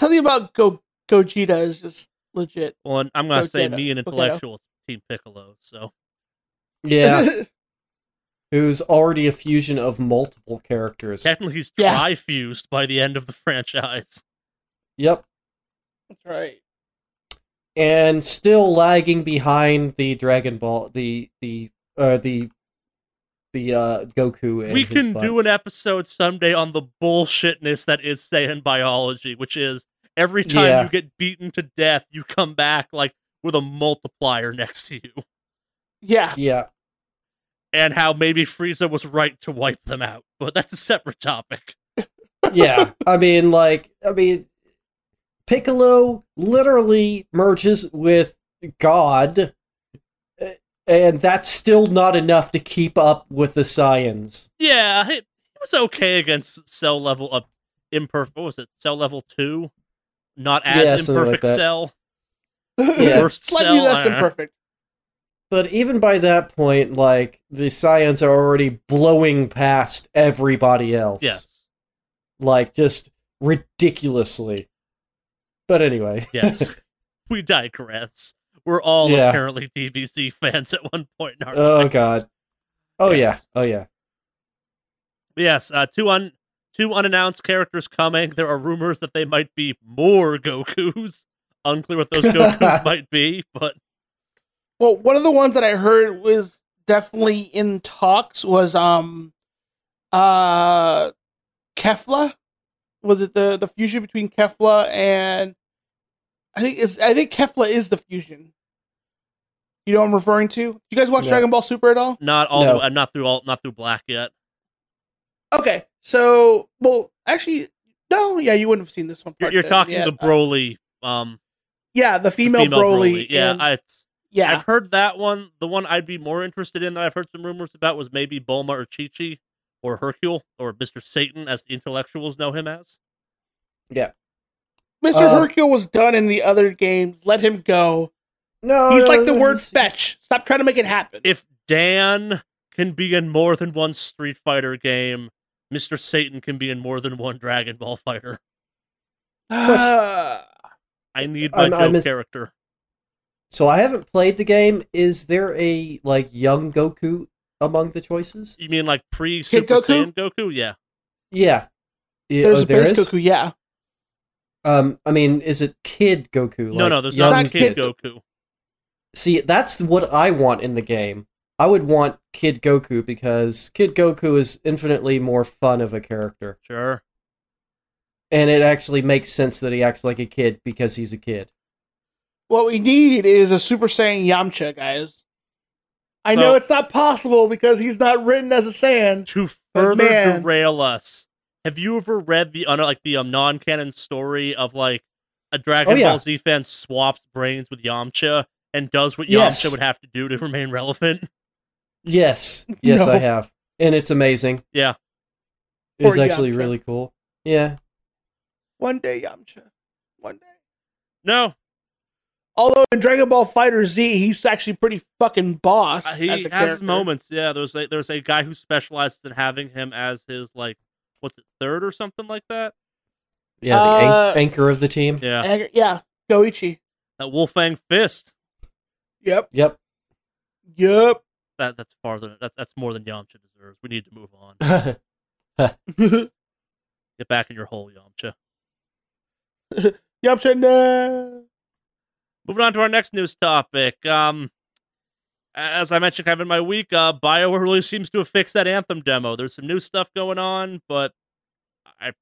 something about Go Gogeta is just legit. well, and I'm gonna say Gogeta. me and Gogeta. intellectual Team Piccolo. So yeah. Who's already a fusion of multiple characters. technically, he's Yeah. tri-fused by the end of the franchise. Yep. That's right. And still lagging behind the Dragon Ball, the the uh the the uh Goku. And we his can bunch. do an episode someday on the bullshitness that is Saiyan biology, which is every time Yeah. you get beaten to death, you come back like with a multiplier next to you, Yeah. Yeah, and how maybe Frieza was right to wipe them out. But that's a separate topic. yeah. I mean, like, I mean, Piccolo literally merges with God, uh, and that's still not enough to keep up with the Saiyans. Yeah, it, it was okay against cell level up imperfect. What was it? Cell level two, not as Yeah, something like imperfect cell. Yeah. Worst Slightly cell. less I don't know. imperfect. But even by that point, like the Saiyans are already blowing past everybody else. Yes, like just ridiculously. But anyway, yes. we digress. We're all Yeah. apparently DBZ fans at one point in our oh life. god, oh Yes. yeah, oh yeah. Yes, uh, two un two unannounced characters coming. There are rumors that they might be more Gokus. Unclear what those Gokus might be, but Well, one of the ones that I heard was definitely in talks was um uh Kefla. Was it the the fusion between Kefla and I think is I think Kefla is the fusion. You know what I'm referring to? You guys watch No. Dragon Ball Super at all? not all. No. The, I'm not through all. Not through Black yet. Okay, so well, actually, no, yeah, you wouldn't have seen this one. You're, you're talking yeah. the Broly. Um, yeah, the the female, Broly. Yeah, and- I, it's, yeah, I've heard that one. The one I'd be more interested in that I've heard some rumors about was maybe Bulma or Chi Chi or Hercule or Mister Satan, as the intellectuals know him as. Yeah. Mr. uh, Hercule was done in the other games. Let him go. No, He's no, like the no, word fetch. Stop trying to make it happen. If Dan can be in more than one Street Fighter game, Mister Satan can be in more than one Dragon Ball fighter. Ah. I need my I'm- Go character. So I haven't played the game. Is there a like young Goku among the choices? You mean like pre Super Goku? Saiyan Goku? Yeah. Yeah. Yeah, There's oh, a there base is? Goku, yeah. Um, I mean, is it Kid Goku? no, like no, there's young not Not Kid Kid- Goku. See, that's what I want in the game. I would want Kid Goku because Kid Goku is infinitely more fun of a character. Sure. And it actually makes sense that he acts like a kid because he's a kid. What we need is a Super Saiyan Yamcha, guys. I So- know it's not possible because he's not written as a Saiyan. To further man- derail us, have you ever read the un- like the um, non-canon story of like a Dragon Oh, yeah. Ball Z fan swaps brains with Yamcha and does what Yes. Yamcha would have to do to remain relevant. Yes, yes, No. I have, and it's amazing. Yeah. it's Or actually Yamcha. really cool. Yeah, One day, Yamcha. One day. No, Although in Dragon Ball Fighter Z, he's actually pretty fucking boss. uh, he as has a his moments. Yeah, there's a there's a guy who specializes in having him as his like what's it third or something like that. yeah, the Uh, an- anchor of the team. Yeah, And- yeah, Goichi. that Wolf Fang fist. Yep. Yep. Yep. That that's farther. That's that's more than Yamcha deserves. We need to move on. Get back in your hole, Yamcha. Yamcha, no. Moving on to our next news topic. Um, as I mentioned, kind of in my week, uh, Bioware really seems to have fixed that Anthem demo. There's some new stuff going on, but I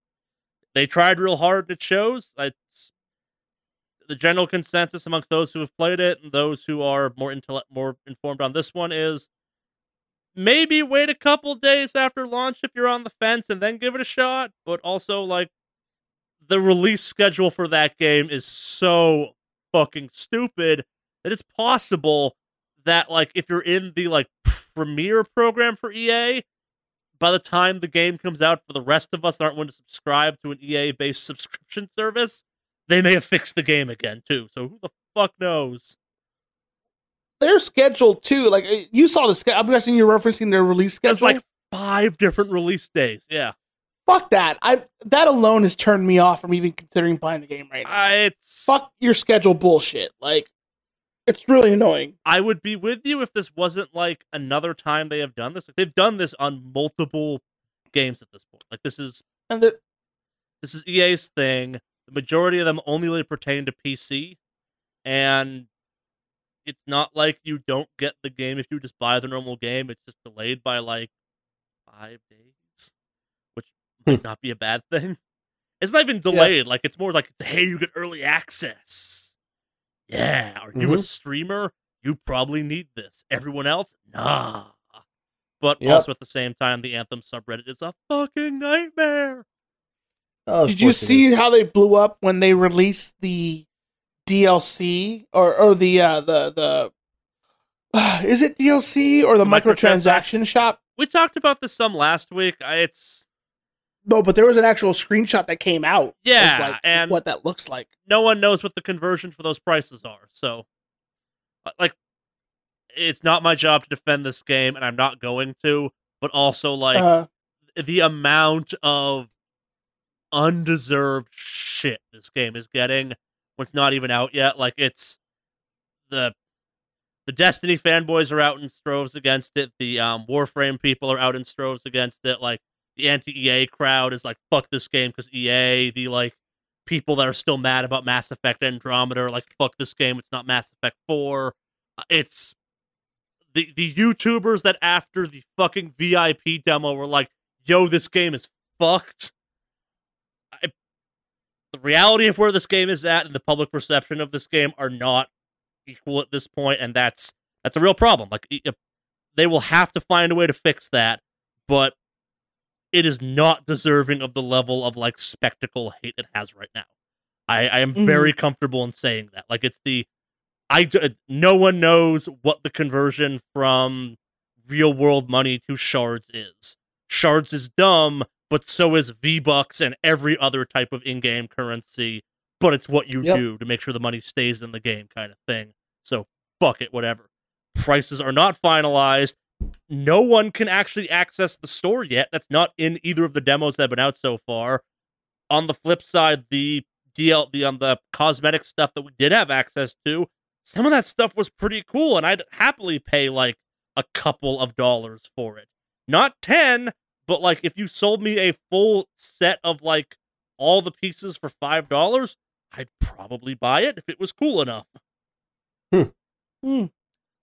they tried real hard and it shows. It's the general consensus amongst those who have played it and those who are more intellect more informed on this one is maybe wait a couple days after launch if you're on the fence and then give it a shot. But also like the release schedule for that game is so fucking stupid that it's possible that like if you're in the like premiere program for EA, by the time the game comes out for the rest of us that aren't willing to subscribe to an EA based subscription service, they may have fixed the game again too. So who the fuck knows? They're scheduled too. Like uh, you saw the schedule. I'm guessing you're referencing their release There's schedule. like five different release days. Yeah. Fuck that. I that alone has turned me off from even considering buying the game right now. I, it's Fuck your schedule bullshit. Like it's really annoying. I would be with you if this wasn't like another time they have done this. Like, they've done this on multiple games at this point. Like this is And the, this is EA's thing. The majority of them only really pertain to PC, and it's not like you don't get the game if you just buy the normal game. It's just delayed by like five days, which hmm. might not be a bad thing. It's not even delayed. Like it's more like, hey, you get early access. Yeah, are you a Mhm. streamer? You probably need this. Everyone else, nah. But Yep. also at the same time, the Anthem subreddit is a fucking nightmare. Oh, did you see is. how they blew up when they released the DLC or or the uh the the is it DLC or the, The microtransaction shop? We talked about this some last week. I- It's No, but there was an actual screenshot that came out. Yeah, like, and- what that looks like. no one knows what the conversion for those prices are. So, uh, like, it's not my job to defend this game, and I'm not going to. But also, like, uh, the amount of undeserved shit this game is getting when it's not even out yet. Like, it's the the Destiny fanboys are out in stroves against it. The um, Warframe people are out in stroves against it. Like, the anti EA crowd is like, fuck this game because EA. The like people that are still mad about Mass Effect Andromeda are like, fuck this game. It's not Mass Effect 4. Uh, It's the the YouTubers that after the fucking VIP demo were like, yo, this game is fucked. I, the reality of where this game is at and the public perception of this game are not equal at this point, and that's that's a real problem. Like they will have to find a way to fix that, but it is not deserving of the level of like spectacle hate it has right now. I, I am Mhm. very comfortable in saying that. Like it's the I no one knows what the conversion from real world money to shards is. Shards is dumb, but so is V Bucks and every other type of in game currency. But it's what you Yep. do to make sure the money stays in the game, kind of thing. So fuck it, whatever. Prices are not finalized. No one can actually access the store yet. That's not in either of the demos that have been out so far. On the flip side, the DL the um the cosmetic stuff that we did have access to, some of that stuff was pretty cool, and I'd happily pay like a couple of dollars for it. Not ten, but like if you sold me a full set of like all the pieces for five dollars, I'd probably buy it if it was cool enough. Hmm. Hmm.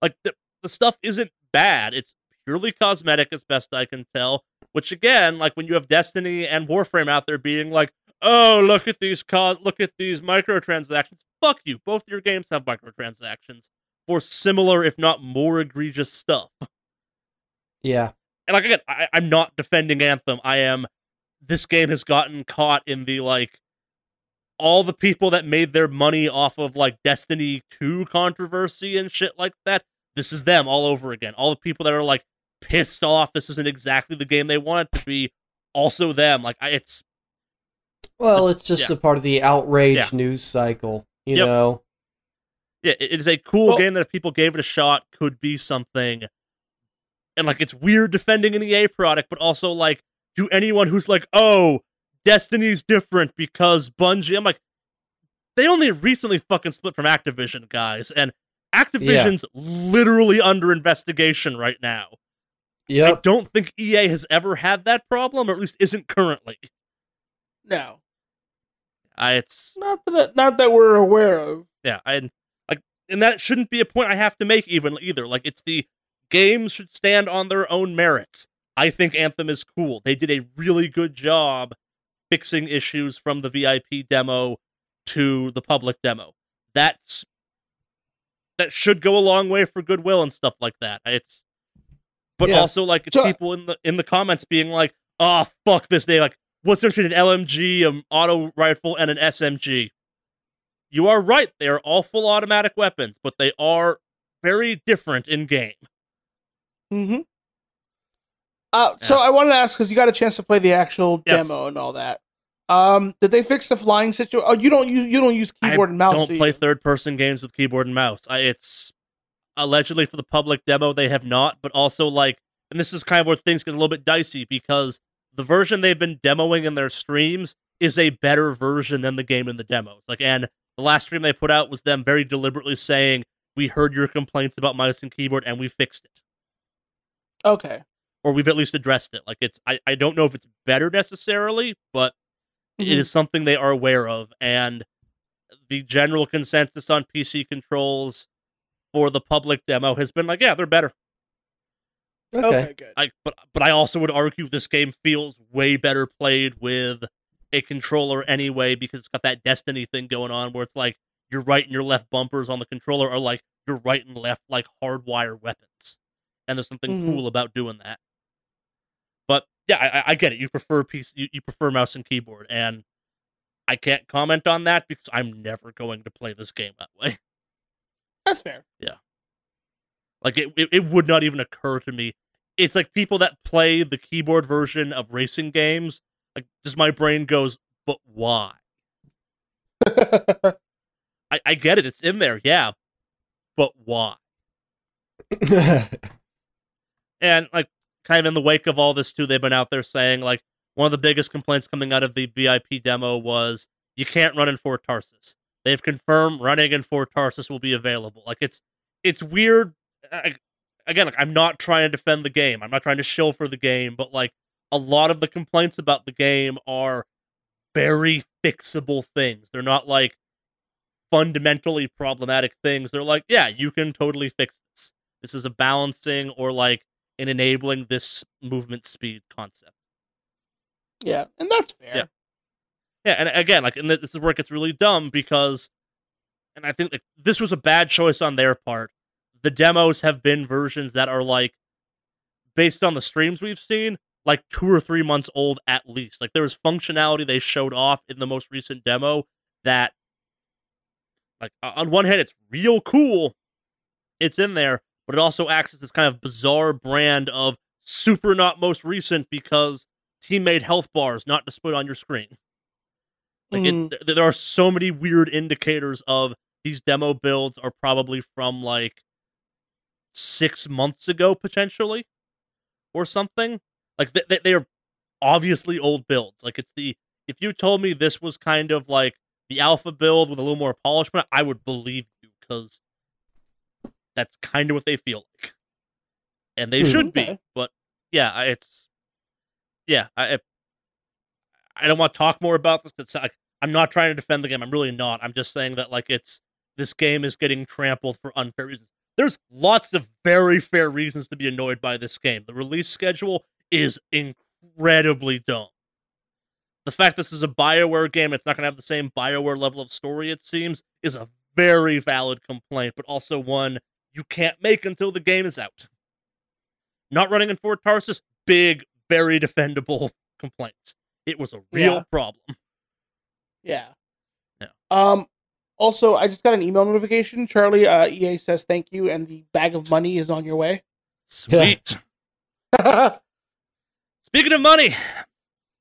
Like the the stuff isn't bad. It's purely cosmetic as best I can tell. Which again, like when you have Destiny and Warframe out there being like, "Oh, look at these co- look at these microtransactions." Fuck you. Both your games have microtransactions for similar, if not more egregious stuff. Yeah. And like again, I, I'm not defending Anthem. I am. This game has gotten caught in the like all the people that made their money off of like Destiny 2 controversy and shit like that, this is them all over again. All the people that are like pissed off this isn't exactly the game they want it to be, also them. Like I, it's Well, it's just Yeah. a part of the outrage Yeah. news cycle, you Yep. know. yeah, it it is a cool Well- game that if people gave it a shot could be something. And like it's weird defending an EA product, but also like to anyone who's like, "Oh, Destiny's different because Bungie." I'm like, they only recently fucking split from Activision, guys, and Activision's literally under investigation right now. Yeah, I don't think EA has ever had that problem, or at least isn't currently. No, I, it's not that not that we're aware of. yeah, I like, and that shouldn't be a point I have to make even either. Like, it's the games should stand on their own merits. I think Anthem is cool. They did a really good job fixing issues from the VIP demo to the public demo. That's that should go a long way for goodwill and stuff like that. It's but Yeah. also like it's So- people in the in the comments being like, "Oh fuck this!" day!" like, "What's the difference between an LMG, an auto rifle, and an SMG?" You are right; they are all full automatic weapons, but they are very different in game. Mm-hmm. Uh, so I wanted to ask because you got a chance to play the actual Yes. demo and all that. Um, did they fix the flying situation? Oh, you don't you, you don't use keyboard I and mouse. I don't do play third person games with keyboard and mouse. I, it's allegedly for the public demo they have not, but also like, and this is kind of where things get a little bit dicey because the version they've been demoing in their streams is a better version than the game in the demos. Like, and the last stream they put out was them very deliberately saying, "We heard your complaints about mouse and keyboard, and we fixed it." Okay. Or we've at least addressed it. Like it's, I, I don't know if it's better necessarily, but it Mhm. is something they are aware of and the general consensus on pc controls for the public demo has been like yeah they're better Okay. good. I, but but i also would argue this game feels way better played with a controller anyway because it's got that destiny thing going on where it's like your right and your left bumpers on the controller are like your right and left like hardwire weapons and there's something Mhm. cool about doing that but yeah i, I- get it you prefer piece you, you prefer mouse and keyboard and i can't comment on that because i'm never going to play this game that way That's fair. Yeah, like it, it, it would not even occur to me. It's like people that play the keyboard version of racing games. Like, just my brain goes, but why? I, I get it, it's in there, yeah, but why? And like, kind of in the wake of all this too, they've been out there saying like one of the biggest complaints coming out of the VIP demo was you can't run in Fort Tarsis. They've confirmed running in Fort Tarsis will be available. Like it's it's weird. I, again, like, I'm not trying to defend the game. I'm not trying to shill for the game, but like a lot of the complaints about the game are very fixable things. They're not like fundamentally problematic things. They're like, yeah, you can totally fix this. This is a balancing or like an enabling this movement speed concept. yeah, and that's fair. Yeah. Yeah, and again, like, and this is where it gets really dumb because, and I think like, this was a bad choice on their part. The demos have been versions that are like, based on the streams we've seen, like two or three months old at least. Like there was functionality they showed off in the most recent demo that, like, on one hand, it's real cool, it's in there, but it also acts as this kind of bizarre brand of super not most recent because teammate health bars not displayed on your screen. Like it, mm. th- there are so many weird indicators of these demo builds are probably from like six months ago potentially, or something. Like they, they, they are obviously old builds. Like it's the if you told me this was kind of like the alpha build with a little more polishment, I would believe you because that's kind of what they feel like, and they Hmm, should be. But yeah, it's yeah, I I- I don't want to talk more about this. It's like I'm not trying to defend the game. I'm really not. I'm just saying that like it's this game is getting trampled for unfair reasons. There's lots of very fair reasons to be annoyed by this game. The release schedule is incredibly dumb. The fact this is a BioWare game, it's not going to have the same BioWare level of story, it seems, is a very valid complaint, but also one you can't make until the game is out. Not running in Fort Tarsis, big, very defendable complaint. It was a real Yeah. problem. Yeah. Yeah. Um. Also, I just got an email notification. Charlie, uh, EA says thank you, and the bag of money is on your way. Sweet. Speaking of money,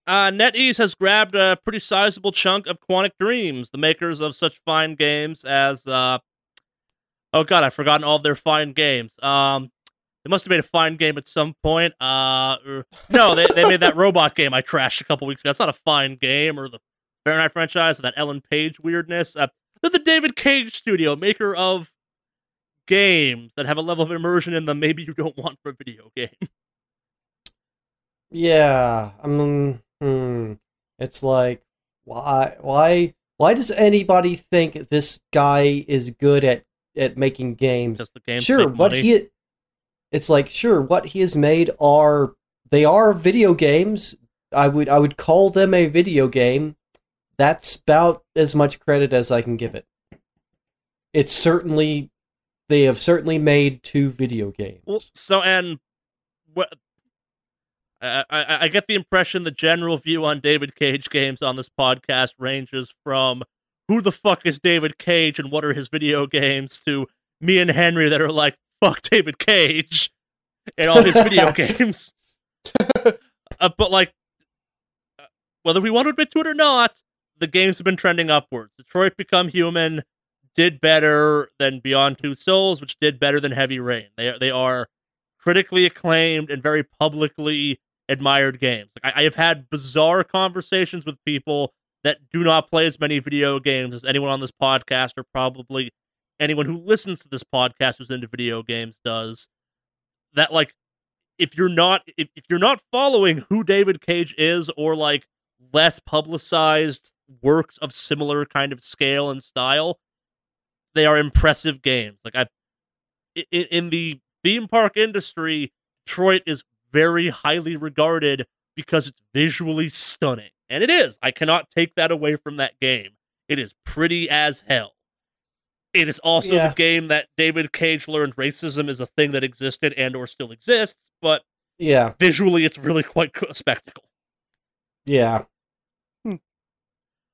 uh, NetEase has grabbed a pretty sizable chunk of Quantic Dreams, the makers of such fine games as uh, oh god, I've forgotten all their fine games. Um, they must have made a fine game at some point. Uh, no, they they made that robot game I trashed a couple weeks ago. That's not a fine game, or the Fahrenheit franchise, or that Ellen Page weirdness. Uh, they're the David Cage studio, maker of games that have a level of immersion in them maybe you don't want for a video game. Yeah, I mean, hmm. It's like, why, why, why does anybody think this guy is good at at making games? Games sure, what money. he, it's like, sure, what he has made are they are video games. I would I would call them a video game. That's about as much credit as I can give it. It's certainly, they have certainly made two video games. Well, so and what I, I I get the impression the general view on David Cage games on this podcast ranges from who the fuck is David Cage and what are his video games to me and Henry that are like fuck David Cage and all his video games. uh, but like, uh, whether we want to admit to it or not, the games have been trending upwards. Detroit Become Human did better than Beyond Two Souls, which did better than Heavy Rain. They are, they are critically acclaimed and very publicly admired games. Like I, I have had bizarre conversations with people that do not play as many video games as anyone on this podcast, or probably anyone who listens to this podcast who's into video games does. That like, if you're not if, if you're not following who David Cage is, or like less publicized works of similar kind of scale and style, they are impressive games. Like I, in, in the theme park industry, Detroit is very highly regarded because it's visually stunning. And it is. I cannot take that away from that game. It is pretty as hell. It is also Yeah. the game that David Cage learned racism is a thing that existed and or still exists, but Yeah, visually it's really quite a spectacle. yeah. Hmm.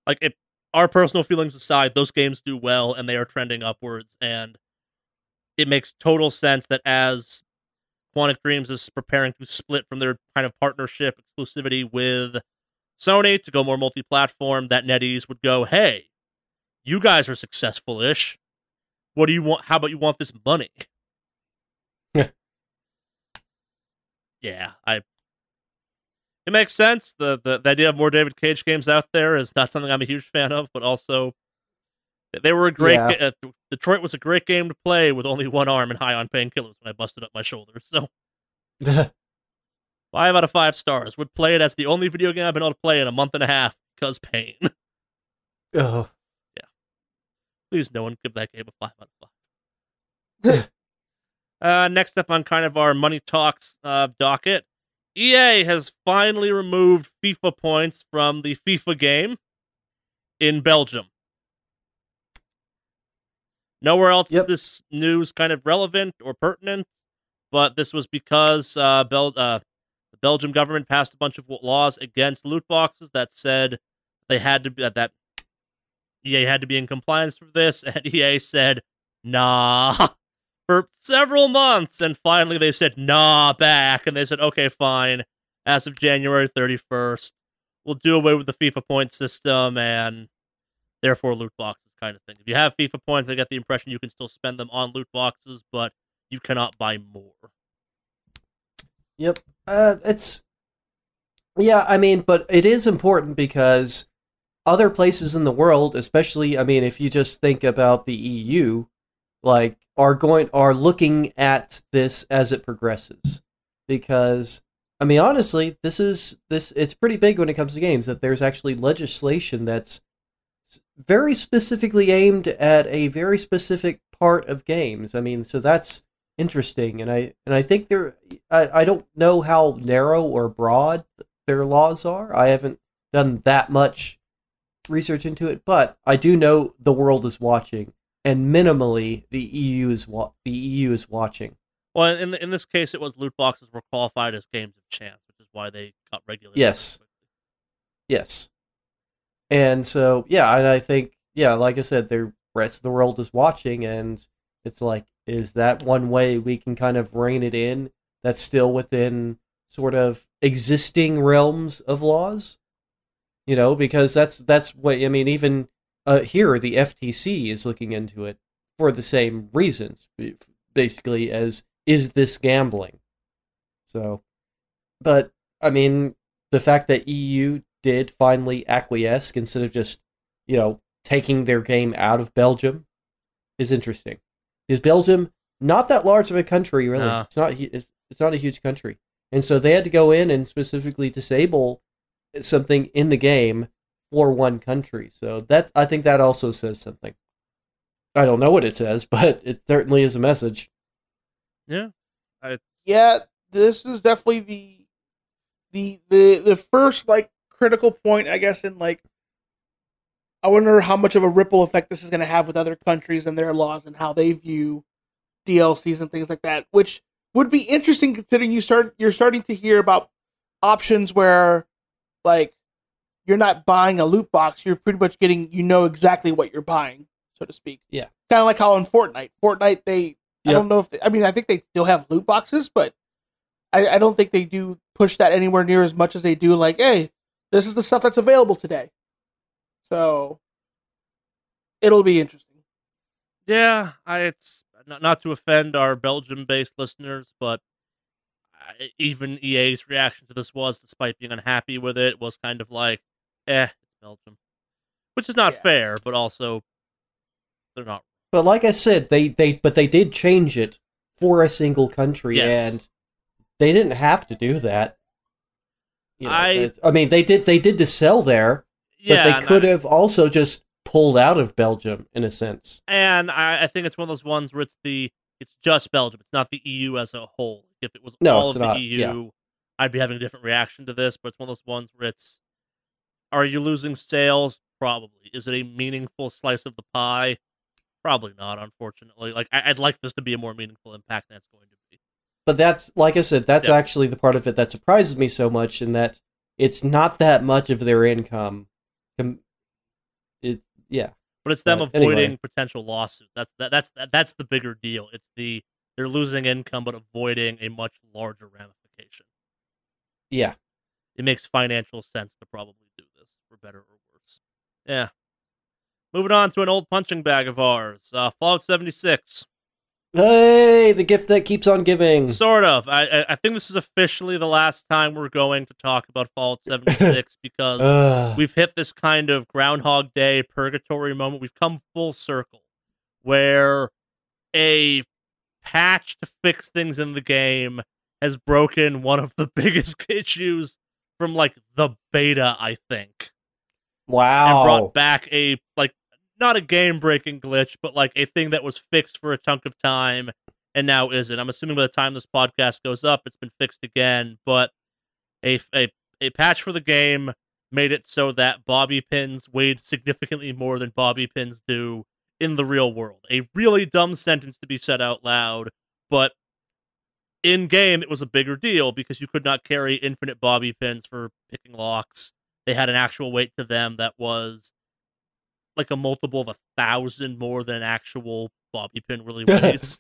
Like if our personal feelings aside, those games do well and they are trending upwards and it makes total sense that as Quantic Dreams is preparing to split from their kind of partnership exclusivity with Sony to go more multi-platform, that NetEase would go, "Hey, you guys are successful-ish. What do you want? How about you want this money?" Yeah. yeah, I. It makes sense. The, the the idea of more David Cage games out there is not something I'm a huge fan of, but also they were a great. Yeah. ga- uh, Detroit was a great game to play with only one arm and high on painkillers when I busted up my shoulder. So five out of five stars. Would play it as the only video game I've been able to play in a month and a half because pain. Oh. Yeah. Please, no one give that game a five out of five. uh, next up on kind of our money talks uh, docket, EA has finally removed FIFA points from the FIFA game in Belgium. Nowhere else Yep. is this news kind of relevant or pertinent, but this was because uh, Bel- uh, Belgium government passed a bunch of laws against loot boxes that said they had to be uh, that EA had to be in compliance for this, and EA said, nah, for several months. And finally they said, nah, back. And they said, okay, fine. As of January 31st, we'll do away with the FIFA point system and therefore loot boxes kind of thing. If you have FIFA points, I get the impression you can still spend them on loot boxes, but you cannot buy more. Yep. Uh, it's yeah. I mean, but it is important because other places in the world, especially, I mean, if you just think about the EU, like are going are looking at this as it progresses because I mean, honestly, this is this it's pretty big when it comes to games that there's actually legislation that's very specifically aimed at a very specific part of games. I mean, so that's interesting and I and I think they're I, I don't know how narrow or broad their laws are. I haven't done that much research into it, but I do know the world is watching, and minimally the EU is wa- the EU is watching. Well, in in this case, it was loot boxes were qualified as games of chance, which is why they got regulated. Yes. Yes, and so yeah, and I think yeah, like I said, the rest of the world is watching, and it's like, is that one way we can kind of rein it in? That's still within sort of existing realms of laws, you know, because that's that's what I mean. Even uh, here, the FTC is looking into it for the same reasons, basically, as is this gambling? So, but I mean, the fact that EU did finally acquiesce instead of just, you know, taking their game out of Belgium is interesting. Is Belgium not that large of a country, really? No. It's not. It's, it's not a huge country, and so they had to go in and specifically disable something in the game for one country. So that I think that also says something. I don't know what it says, but it certainly is a message. Yeah. I, yeah, this is definitely the the the the first like critical point, I guess, in like I wonder how much of a ripple effect this is going to have with other countries and their laws and how they view DLCs and things like that, which would be interesting considering you start you're starting to hear about options where like you're not buying a loot box, you're pretty much getting you know exactly what you're buying, so to speak. Yeah. Kind of like how in Fortnite, Fortnite they I don't know if they, I mean I think they still have loot boxes, but I, I don't think they do push that anywhere near as much as they do like, hey, this is the stuff that's available today. So it'll be interesting. yeah, I, it's not, not to offend our Belgium-based listeners, but I, even EA's reaction to this was, despite being unhappy with it, was kind of like, "Eh, it's Belgium," which is not Yeah. fair, but also they're not. But like I said, they they but they did change it for a single country, Yes. and they didn't have to do that. You know, I- I mean, they did they did to sell there, but they could I- have also just pulled out of Belgium in a sense. and I, I think it's one of those ones where it's the it's just Belgium. It's not the EU as a whole. If it was No, all of the EU, yeah. I'd be having a different reaction to this. But it's one of those ones where it's are you losing sales? Probably. Is it a meaningful slice of the pie? Probably not. Unfortunately, like I, I'd like this to be a more meaningful impact than it's going to be. But that's like I said, that's Yeah. actually the part of it that surprises me so much, in that it's not that much of their income. Com- It yeah. But it's them But avoiding anyway. potential lawsuits. That's that, that's that, that's the bigger deal. It's the they're losing income but avoiding a much larger ramification. Yeah. it makes financial sense to probably do this for better or worse. Yeah. Moving on to an old punching bag of ours, uh, Fallout 76. Hey, the gift that keeps on giving. Sort of. I, I I think this is officially the last time we're going to talk about Fallout 76 because we've hit this kind of Groundhog Day purgatory moment. We've come full circle where a patch to fix things in the game has broken one of the biggest issues from like the beta, I think. wow. and brought back a like not a game breaking glitch, but like a thing that was fixed for a chunk of time and now isn't. I'm assuming by the time this podcast goes up, it's been fixed again. But a a a patch for the game made it so that bobby pins weighed significantly more than bobby pins do in the real world. A really dumb sentence to be said out loud, but in game it was a bigger deal because you could not carry infinite bobby pins for picking locks they had an actual weight to them that was like a multiple of a thousand more than an actual bobby pin really weighs.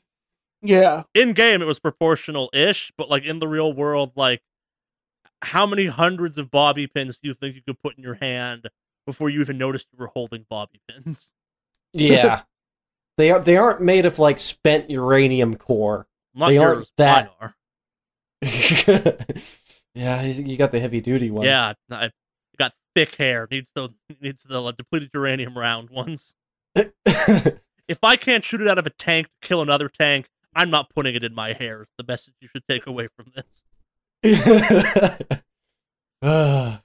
Yeah. in game, it was proportional ish, but like in the real world, like how many hundreds of bobby pins do you think you could put in your hand before you even noticed you were holding bobby pins? yeah. They are they aren't made of like spent uranium core. Not They aren't that- mine are. yeah, you got the heavy duty one. Yeah, I I got thick hair. Needs the needs the like, depleted uranium round ones. If I can't shoot it out of a tank to kill another tank, I'm not putting it in my hair. It's the message you should take away from this.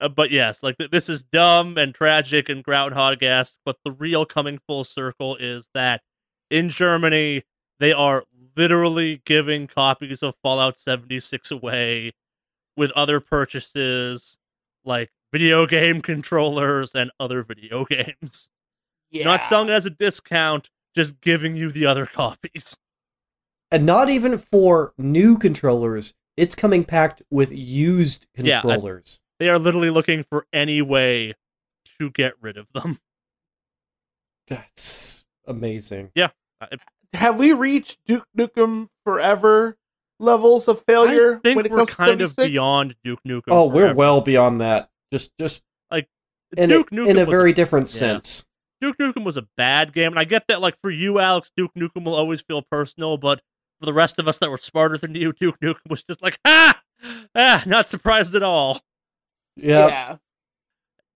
Uh, but yes, like th- this is dumb and tragic and groundhog esque. But the real coming full circle is that in Germany they are literally giving copies of Fallout 76 away with other purchases like video game controllers and other video games. Yeah. Not selling it as a discount, just giving you the other copies. and not even for new controllers. It's coming packed with used Yeah, I- controllers. They are literally looking for any way to get rid of them. That's amazing. Yeah. Have we reached Duke Nukem Forever levels of failure I think when it we're comes to kind of beyond Duke Nukem. Oh, we're Forever. well beyond that. Just just in Duke a, Nukem in a was very different yeah. sense. Duke Nukem was a bad game, and I get that. Like for you, Alex, Duke Nukem will always feel personal, but for the rest of us that were smarter than you, Duke Nukem was just like, ah, ah, not surprised at all. Yeah. Yeah.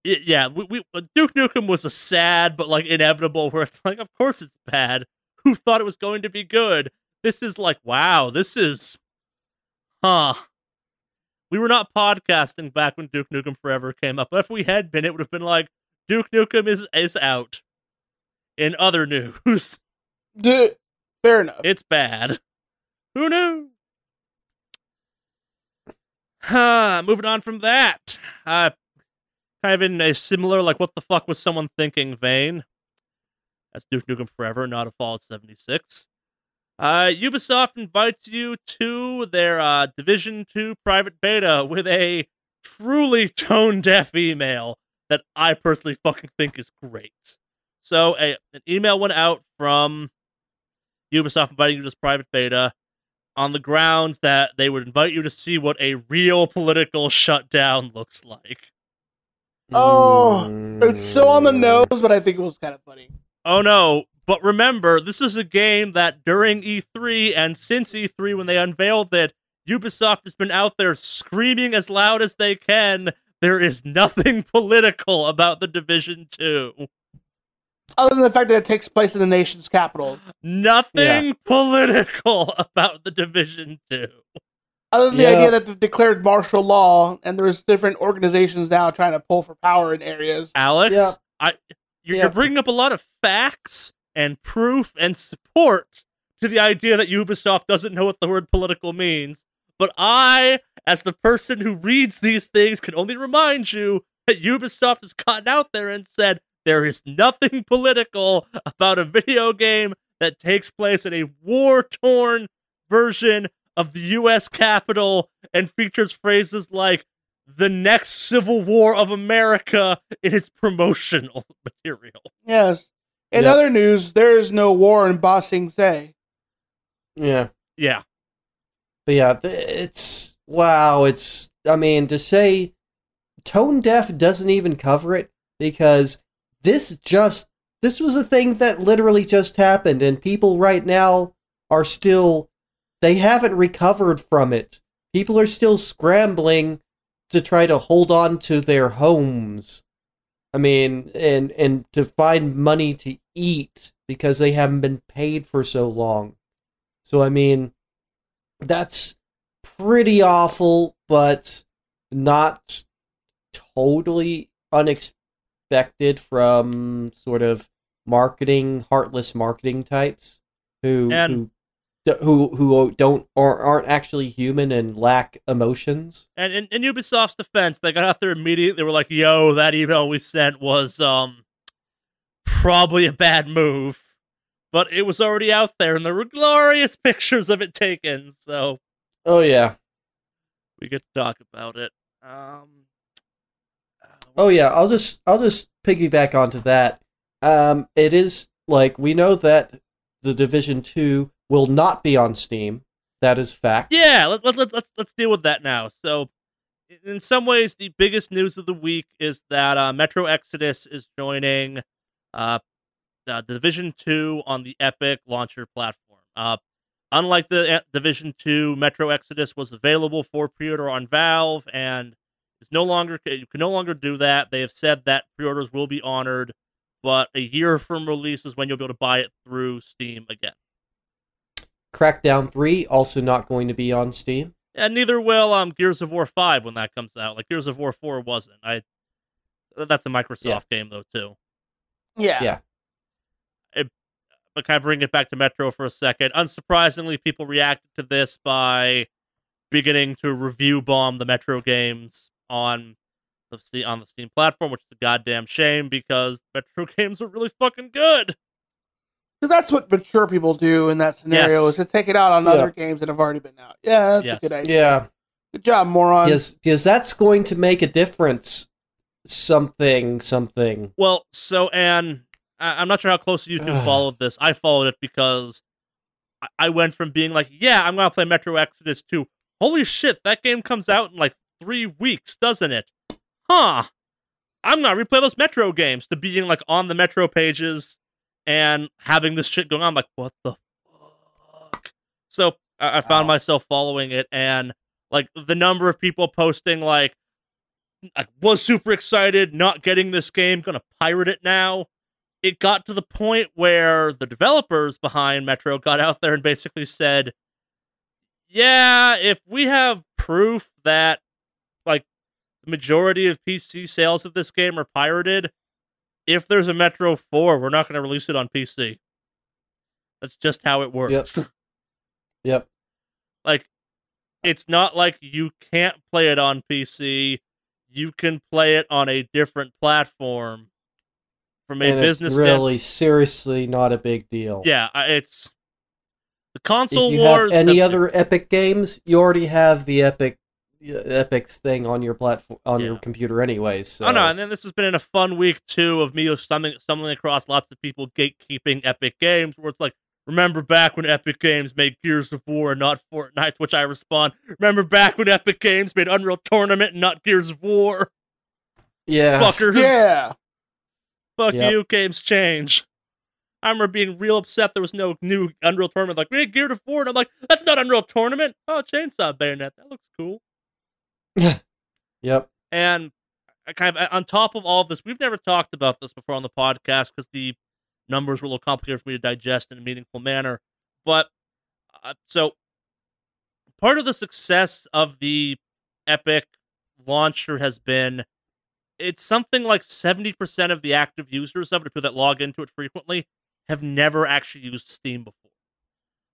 Y- yeah, we, we uh, Duke Nukem was a sad but like inevitable. Where it's like, of course it's bad. Who thought it was going to be good? This is like, wow, this is, huh. We were not podcasting back when Duke Nukem Forever came up. But if we had been, it would have been like Duke Nukem is is out. In other news, D- fair enough. it's bad. Who knew? Huh, moving on from that. Uh, kind of in a similar, like, what the fuck was someone thinking vein. That's Duke Nukem Forever, not a Fallout 76. Uh, Ubisoft invites you to their uh, Division 2 private beta with a truly tone deaf email that I personally fucking think is great. So, a, an email went out from Ubisoft inviting you to this private beta on the grounds that they would invite you to see what a real political shutdown looks like. Oh, It's so on the nose, but I think it was kind of funny. Oh no, but remember, this is a game that during E3 and since E3 when they unveiled it, Ubisoft has been out there screaming as loud as they can. There is nothing political about the Division 2. Other than the fact that it takes place in the nation's capital. Nothing political about the Division 2. Other than Yeah. the idea that they've declared martial law and there's different organizations now trying to pull for power in areas. Alex, Yeah. I you're, Yeah. you're bringing up a lot of facts and proof and support to the idea that Ubisoft doesn't know what the word political means. But I, as the person who reads these things, can only remind you that Ubisoft has gotten out there and said there is nothing political about a video game that takes place in a war torn version of the US Capitol and features phrases like the next Civil War of America in its promotional material. Yes. In Yeah. other news, there is no war in Ba Sing Se. Yeah. Yeah. But yeah, it's wow. It's I mean to say tone deaf doesn't even cover it because this just this was a thing that literally just happened, and people right now are still they haven't recovered from it. People are still scrambling to try to hold on to their homes. I mean, and and to find money to eat because they haven't been paid for so long. So I mean, that's pretty awful, but not totally unexpected from sort of marketing, heartless marketing types who And- who who who don't or aren't actually human and lack emotions. And in, in Ubisoft's defense, they got out there immediately. They were like, "Yo, that email we sent was um probably a bad move, but it was already out there, and there were glorious pictures of it taken, so Oh yeah. we get to talk about it." Um. uh, Oh yeah, I'll just I'll just piggyback onto that. Um, it is like we know that the Division Two will not be on Steam. That is fact. Yeah, let, let, let, let's let's deal with that now. So, in some ways, the biggest news of the week is that uh, Metro Exodus is joining uh, uh, Division Two on the Epic launcher platform. Uh, unlike the uh, Division Two, Metro Exodus was available for pre-order on Valve and is no longer you can no longer do that. They have said that pre-orders will be honored, but a year from release is when you'll be able to buy it through Steam again. Crackdown Three also not going to be on Steam. And neither will um Gears of War Five when that comes out. Like Gears of War Four wasn't. I that's a Microsoft Yeah. game though too. Yeah. Yeah. But kind of bring it back to Metro for a second. Unsurprisingly, people reacted to this by beginning to review bomb the Metro games on the on the Steam platform, which is a goddamn shame because Metro games are really fucking good. Because that's what mature people do in that scenario Yes. is to take it out on Yeah. other games that have already been out. Yeah, that's Yes. a good idea. Yeah, Good job, moron. because because that's going to make a difference. Something something. Well, so and I- I'm not sure how close you can follow this. I followed it because I-, I went from being like, yeah, I'm gonna play Metro Exodus to holy shit, that game comes out in like three weeks, doesn't it? Huh. I'm gonna replay those Metro games to being like on the Metro pages and having this shit going on. I'm like, what the fuck? So I, I found Wow. myself following it and like the number of people posting like I was super excited, not getting this game, gonna pirate it now. It got to the point where the developers behind Metro got out there and basically said, Yeah, if we have proof that like the majority of PC sales of this game are pirated, if there's a Metro 4, we're not gonna release it on PC. That's just how it works. Yep. Yep. like it's not like you can't play it on PC. You can play it on a different platform from a and business it's stand- really seriously not a big deal. Yeah, it's the console if you wars. have any other Epic games, you already have the Epic Epic's thing on your platform on your computer anyways. So. Oh no, and then this has been in a fun week too of me stumbling, stumbling across lots of people gatekeeping Epic Games, where it's like, remember back when Epic Games made Gears of War and not Fortnite? Which I respond, remember back when Epic Games made Unreal Tournament and not Gears of War? yeah, Fuckers. Yeah. Fuck Yep. you, games change. I remember being real upset there was no new Unreal Tournament. Like, we had Gear of War, and I'm like, that's not Unreal Tournament. Oh, Chainsaw Bayonet. That looks cool. Yep. And I kind of on top of all of this, we've never talked about this before on the podcast because the numbers were a little complicated for me to digest in a meaningful manner. But uh, so part of the success of the Epic launcher has been it's something like 70% of the active users of it, people that log into it frequently, have never actually used Steam before.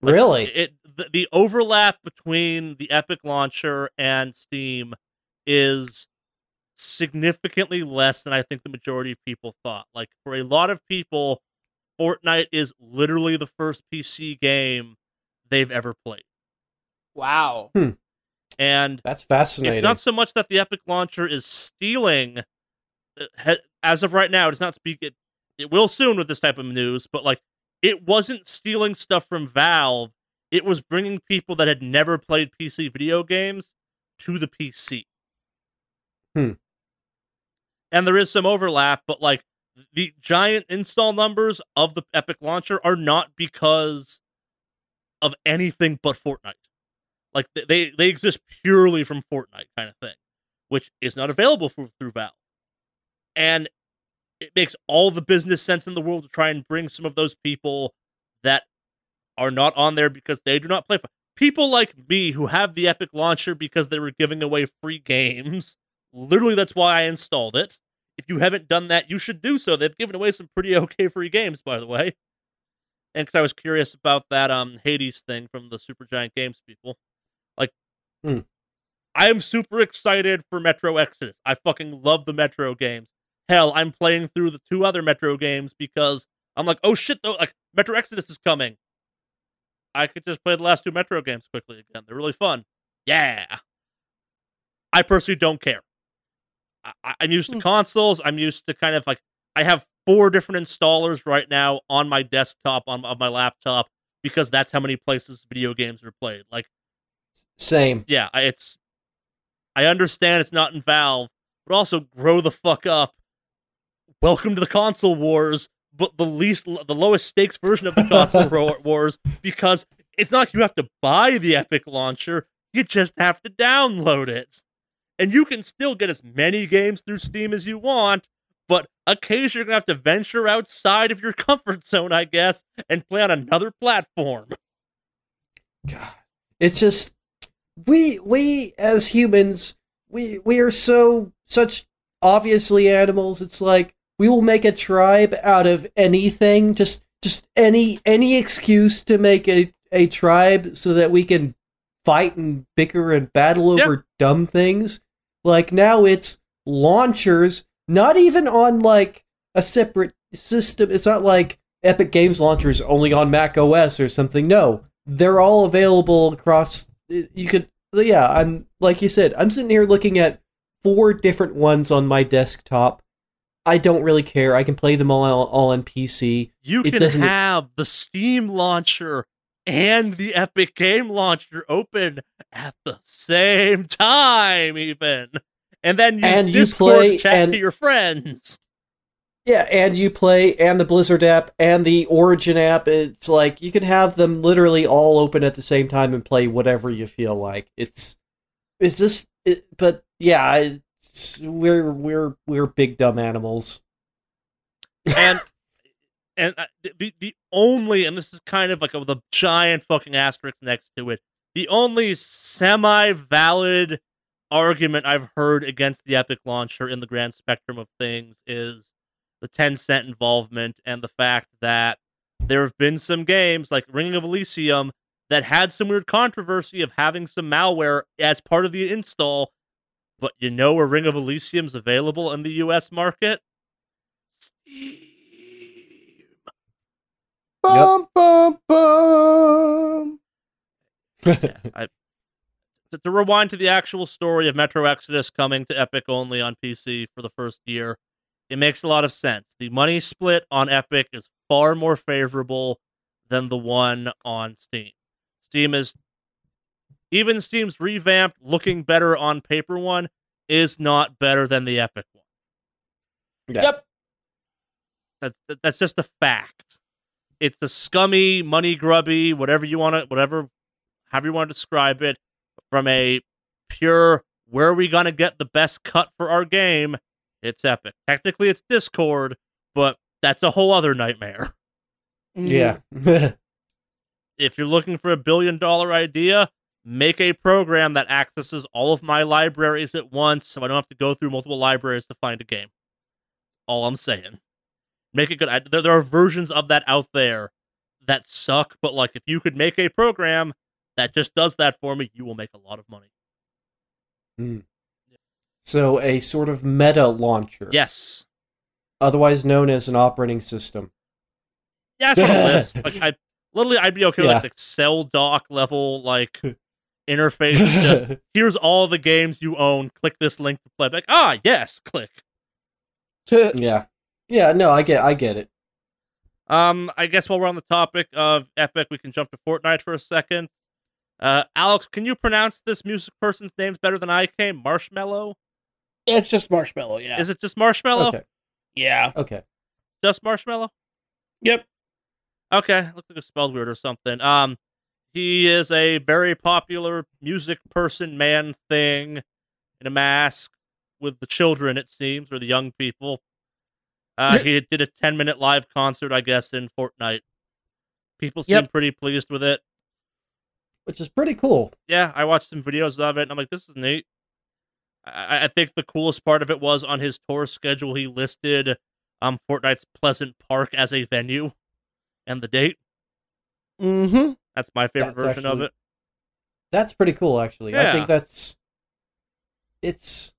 Like, really? it the, the overlap between the Epic launcher and Steam is significantly less than I think the majority of people thought. Like for a lot of people, Fortnite is literally the first PC game they've ever played. Wow. And That's fascinating. it's not so much that the Epic launcher is stealing uh, as of right now, it's not speak it it will soon with this type of news, but like it wasn't stealing stuff from Valve. It was bringing people that had never played PC video games to the PC. Hmm. And there is some overlap, but like the giant install numbers of the Epic launcher are not because of anything but Fortnite. Like they they exist purely from Fortnite kind of thing, which is not available for, through Valve. And it makes all the business sense in the world to try and bring some of those people that are not on there because they do not play. People like me who have the Epic launcher because they were giving away free games. Literally, that's why I installed it. If you haven't done that, you should do so. They've given away some pretty okay free games, by the way. And because I was curious about that um Hades thing from the Supergiant Games people, like, Hmm. I am super excited for Metro Exodus. I fucking love the Metro games. Hell, I'm playing through the two other Metro games because I'm like, oh shit, though, like Metro Exodus is coming. I could just play the last two Metro games quickly again. They're really fun. Yeah. I personally don't care. I- I'm used to Hmm. consoles. I'm used to kind of like I have four different installers right now on my desktop on of my laptop because that's how many places video games are played. Like, Same. yeah, it's I understand it's not in Valve, but also grow the fuck up. Welcome to the console wars, but the least the lowest stakes version of the console wars because it's not you have to buy the Epic launcher, you just have to download it. And you can still get as many games through Steam as you want, but occasionally you're going to have to venture outside of your comfort zone, I guess, and play on another platform. God, it's just we we as humans we we are so such obviously animals. It's like we will make a tribe out of anything, just just any any excuse to make a a tribe so that we can fight and bicker and battle Yep. over dumb things. Like now it's launchers, not even on like a separate system. It's not like Epic Games launchers only on Mac OS or something. No, they're all available across. You could, yeah. I'm like you said. I'm sitting here looking at four different ones on my desktop, I don't really care. I can play them all all on PC. You It can doesn't- have the Steam launcher and the Epic Game Launcher open at the same time, even. And then use And you Discord play chat and- to your friends. Yeah, and you play and the Blizzard app and the Origin app. It's like you can have them literally all open at the same time and play whatever you feel like. It's it's just it, but yeah, we're we're we're big dumb animals. and and uh, the the only and this is kind of like a, with a giant fucking asterisk next to it. The only semi valid argument I've heard against the Epic launcher in the grand spectrum of things is the Tencent involvement and the fact that there have been some games like Ring of Elysium that had some weird controversy of having some malware as part of the install. But you know a Ring of Elysium's available in the US market? Steam. Bum, bum, bum. Yeah, I, to, to rewind to the actual story of Metro Exodus coming to Epic only on PC for the first year, it makes a lot of sense. The money split on Epic is far more favorable than the one on Steam. Steam is even Steam's revamped, looking better on paper one is not better than the Epic one. Yeah. Yep. That's that- that's just a fact. It's the scummy, money grubby, whatever you want to, whatever, however you want to describe it, from a pure where are we gonna get the best cut for our game? It's Epic. Technically, it's Discord, but that's a whole other nightmare. Yeah. Mm-hmm. If you're looking for a billion dollar idea, make a program that accesses all of my libraries at once, so I don't have to go through multiple libraries to find a game. All I'm saying. Make it good. I, there, there are versions of that out there that suck, but like if you could make a program that just does that for me, you will make a lot of money. Hmm. so a sort of meta launcher, Yes. otherwise known as an operating system. Yeah, it's on list. Like I literally I'd be okay with Yeah. like Excel doc level like interface. just here's all the games you own. Click this link to play. Like, ah, yes, click. yeah. Yeah, no, I get I get it. Um, I guess while we're on the topic of Epic, we can jump to Fortnite for a second. Uh, Alex, can you pronounce this music person's names better than I can? Marshmello? It's just marshmallow. Yeah. Is it just Marshmallow? Okay. yeah. Okay. Just Marshmallow? Yep. Okay, looks like it's spelled weird or something. Um, he is a very popular music person, man thing, in a mask with the children, it seems, or the young people. Uh, he did a 10 minute live concert, I guess, in Fortnite. People seem Yep. pretty pleased with it. Which is pretty cool. Yeah, I watched some videos of it, and I'm like, this is neat. I, I think the coolest part of it was on his tour schedule, he listed um Fortnite's Pleasant Park as a venue and the date. Mm-hmm. That's my favorite That's version of it. That's pretty cool, actually. I think that's it's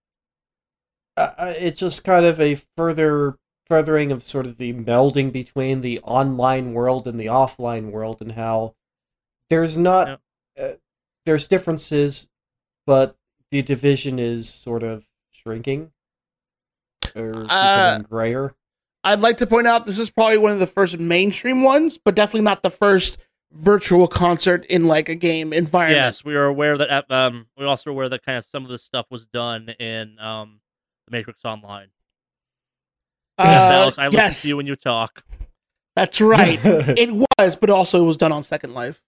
uh, uh, it's just kind of a further furthering of sort of the melding between the online world and the offline world, and how there's not uh, there's differences, but the division is sort of shrinking or Uh, becoming grayer. I'd like to point out this is probably one of the first mainstream ones, but definitely not the first virtual concert in like a game environment. Yes, we are aware that uh, um we're also aware that kind of some of this stuff was done in um the Matrix Online. yes, Uh, Alex, I listen to you when you talk. that's right. it was, but also it was done on Second Life.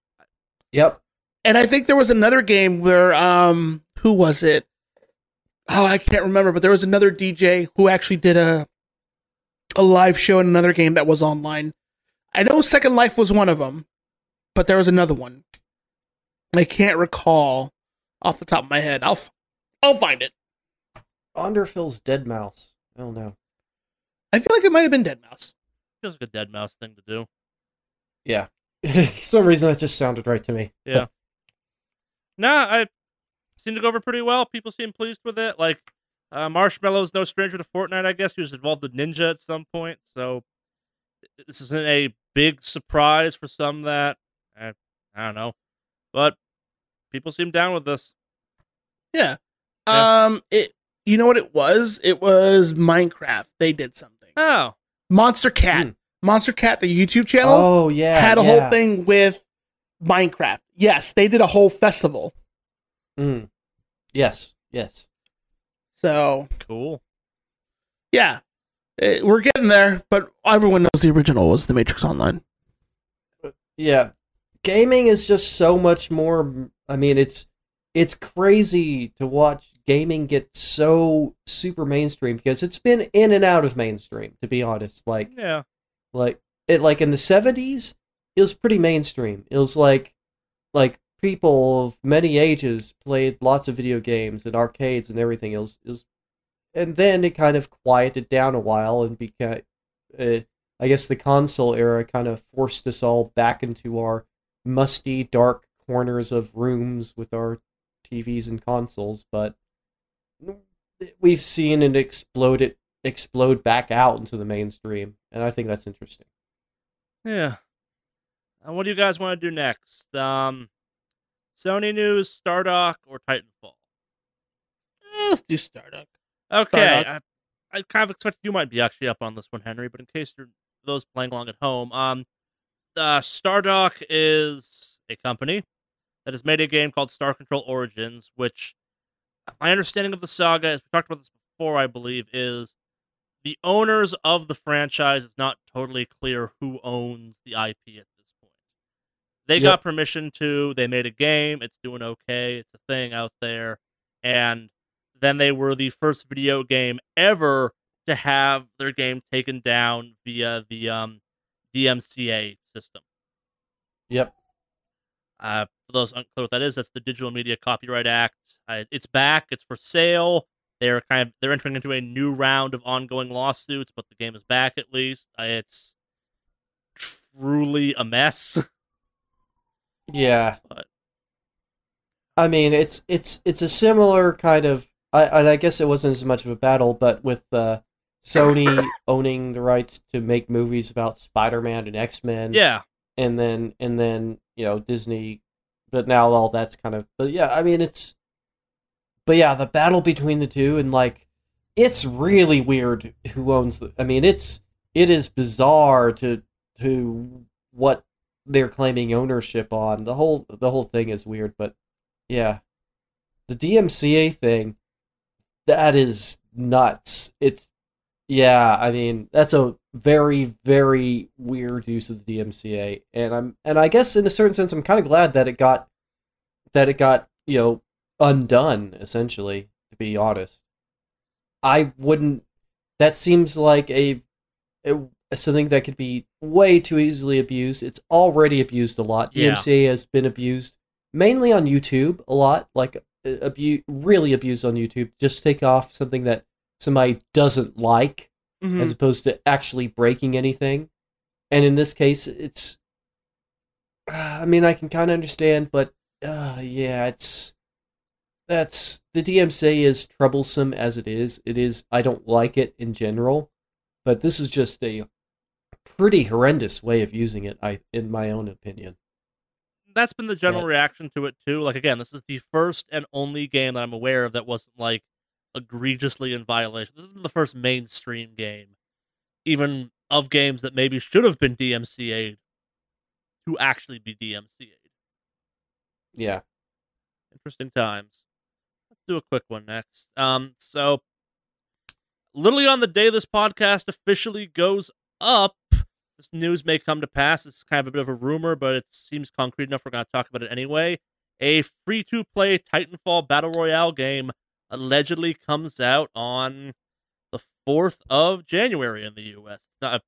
yep. And I think there was another game where um who was it? Oh, I can't remember, but there was another DJ who actually did a a live show in another game that was online. I know Second Life was one of them, but there was another one. I can't recall off the top of my head. I'll f- I'll find it. Underfill's deadmau5. I don't know. I feel like it might have been deadmau5. Feels like a deadmau5 thing to do. Yeah. For some reason that just sounded right to me. Yeah. nah, I seemed to go over pretty well. People seem pleased with it. Like uh, Marshmello's no stranger to Fortnite. I guess he was involved with Ninja at some point, so this isn't a big surprise for some that I, I don't know, but people seem down with this. Yeah. Yeah. Um it You know what it was? It was Minecraft. They did something. Oh, Monstercat. Hmm. Monstercat, the YouTube channel, Oh yeah, had a yeah. whole thing with Minecraft. Yes, they did a whole festival. Mm. Yes, yes. So cool. yeah, Eh, we're getting there. But everyone knows the original was The Matrix Online. Yeah, gaming is just so much more. I mean, it's it's crazy to watch gaming get so super mainstream because it's been in and out of mainstream. To be honest, like Yeah. like it like in the seventies, it was pretty mainstream. It was like like people of many ages played lots of video games and arcades and everything. It was, it was and then it kind of quieted down a while and became. Uh, I guess the console era kind of forced us all back into our musty, dark corners of rooms with our TVs and consoles, but we've seen it explode it explode back out into the mainstream, and I think that's interesting. Yeah. And what do you guys want to do next? Um, Sony news, Stardock, or Titanfall? Eh, let's do Stardock. Okay, Stardock. I, I kind of expected you might be actually up on this one, Henry. But in case you're those playing along at home, um, uh, Stardock is a company that has made a game called Star Control Origins, which my understanding of the saga, as we talked about this before, I believe, is the owners of the franchise. It's not totally clear who owns the IP at this point. They Yep. got permission to. They made a game. It's doing okay. It's a thing out there, and then they were the first video game ever to have their game taken down via the um, DMCA system. Yep. Uh, for those unclear what that is, that's the Digital Media Copyright Act. Uh, it's back. It's for sale. They're kind of they're entering into a new round of ongoing lawsuits, but the game is back at least. Uh, it's truly a mess. Yeah. But- I mean, it's it's it's a similar kind of. I and I guess it wasn't as much of a battle, but with uh, Sony owning the rights to make movies about Spider-Man and X-Men, yeah, and then and then you know Disney, but now all that's kind of. But yeah, I mean it's. But yeah, the battle between the two and like, it's really weird who owns the. I mean, it's it is bizarre to to what they're claiming ownership on. The whole the whole thing is weird, but yeah, the DMCA thing, that is nuts. It's yeah, I mean that's a very very weird use of the DMCA, and I'm and I guess in a certain sense I'm kind of glad that it got that it got you know undone essentially. To be honest, I wouldn't. That seems like a, a something that could be way too easily abused. It's already abused a lot. Yeah. DMCA has been abused mainly on YouTube a lot, like uh, abu- really abused on YouTube. Just take off something that somebody doesn't like Mhm. as opposed to actually breaking anything. And in this case, it's. I mean, I can kind of understand, but uh, yeah, it's that's the DMCA is troublesome as it is. It is. I don't like it in general, but this is just a pretty horrendous way of using it. I, in my own opinion. that's been the general Yeah. reaction to it too. Like again, this is the first and only game that I'm aware of that wasn't like egregiously in violation. This isn't the first mainstream game, even of games that maybe should have been DMCA'd to actually be DMCA'd. Yeah. Interesting times. Let's do a quick one next. Um, so literally on the day this podcast officially goes up, this news may come to pass. It's kind of a bit of a rumor, but it seems concrete enough. We're going to talk about it anyway. A free to play Titanfall Battle Royale game allegedly comes out on the 4th of January in the US. Now,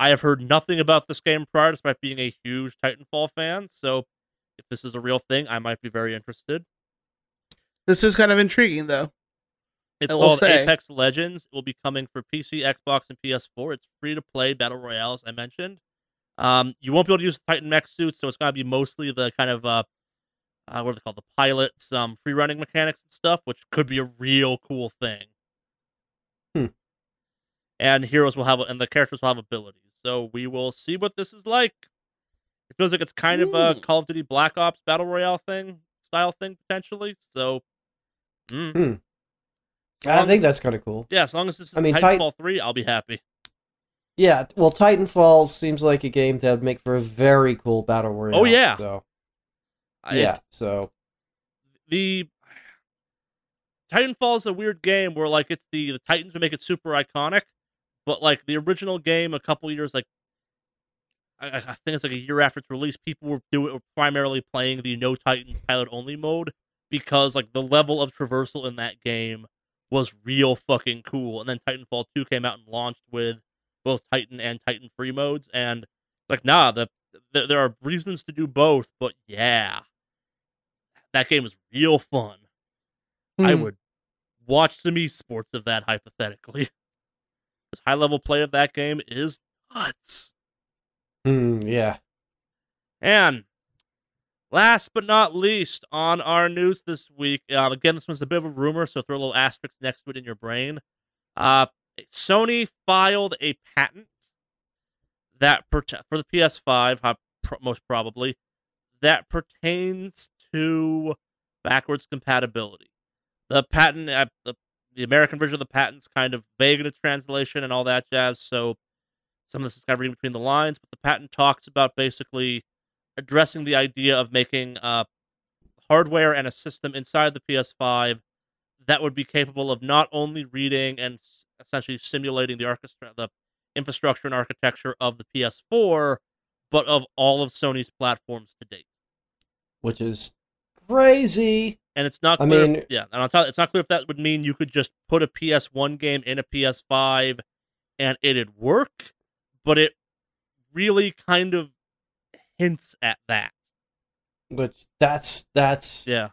I have heard nothing about this game prior, despite being a huge Titanfall fan. So if this is a real thing, I might be very interested. This is kind of intriguing, though. It's I called Apex Legends. It will be coming for PC, Xbox, and PS4. It's free to play battle royale, as I mentioned. Um, you won't be able to use the Titan mech suits, so it's going to be mostly the kind of uh, uh, what are they called? The pilots, um, free running mechanics and stuff, which could be a real cool thing. Hmm. And heroes will have, and the characters will have abilities. So we will see what this is like. It feels like it's kind of a. Call of Duty Black Ops battle royale thing, style thing potentially. So, mm. Hmm. I think as- that's kind of cool. Yeah, as long as this is I mean, Titanfall 3, I'll be happy. Yeah, well, Titanfall seems like a game that would make for a very cool battle royale. Oh, yeah. So I- yeah, so the Titanfall is a weird game where like it's the the Titans would make it super iconic, but like the original game a couple years like I, I think it's like a year after its release, people were doing were primarily playing the no Titans pilot only mode because like the level of traversal in that game was real fucking cool. And then Titanfall 2 came out and launched with both Titan and Titan free modes and like nah, the, the there are reasons to do both, but yeah. That game is real fun. I Hmm. would watch some esports of that hypothetically. Because high level play of that game is nuts. hmm, yeah. And last but not least on our news this week, um, again, this one's a bit of a rumor, so throw a little asterisk next to it in your brain. Uh, Sony filed a patent that prote- for the PS5, uh, most probably, that pertains to backwards compatibility. The patent, uh, the, the American version of the patent's kind of vague in its translation and all that jazz, so some of this is kind of reading between the lines, but the patent talks about basically addressing the idea of making uh, hardware and a system inside the PS5 that would be capable of not only reading and essentially simulating the orchestra, the infrastructure and architecture of the PS4, but of all of Sony's platforms to date. Which is crazy. And it's not I clear. mean- yeah, and on top, it's not clear if that would mean you could just put a PS1 game in a PS5 and it'd work, but it really kind of hints at that. Which that's that's Yeah.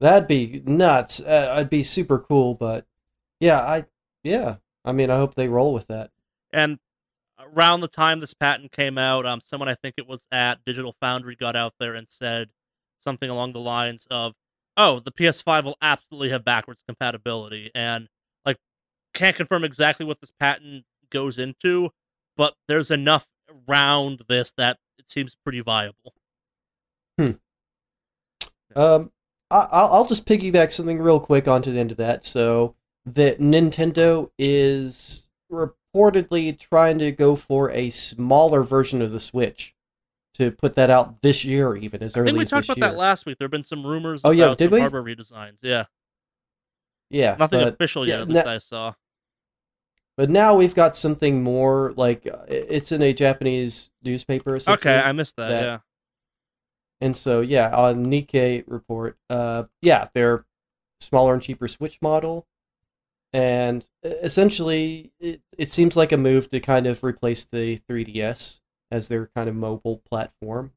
that'd be nuts. Uh, it'd be super cool, but yeah, I yeah. I mean, I hope they roll with that. And around the time this patent came out, um, someone I think it was at Digital Foundry got out there and said something along the lines of, "Oh, the PS5 will absolutely have backwards compatibility," and like can't confirm exactly what this patent goes into, but there's enough around this that it seems pretty viable. Hmm. Um, I, I'll I'll just piggyback something real quick onto the end of that. So that Nintendo is reportedly trying to go for a smaller version of the Switch to put that out this year, even as early. I think we talked about year. that last week. There have been some rumors Oh, yeah, did some we? redesigns. Yeah, yeah, nothing but, official yeah, yet that na- I saw. but now we've got something more like uh, it's in a Japanese newspaper. Okay, I missed that. that- yeah. And so, yeah, on Nikkei report, uh, yeah, they're smaller and cheaper Switch model, and essentially, it, it seems like a move to kind of replace the 3DS as their kind of mobile platform,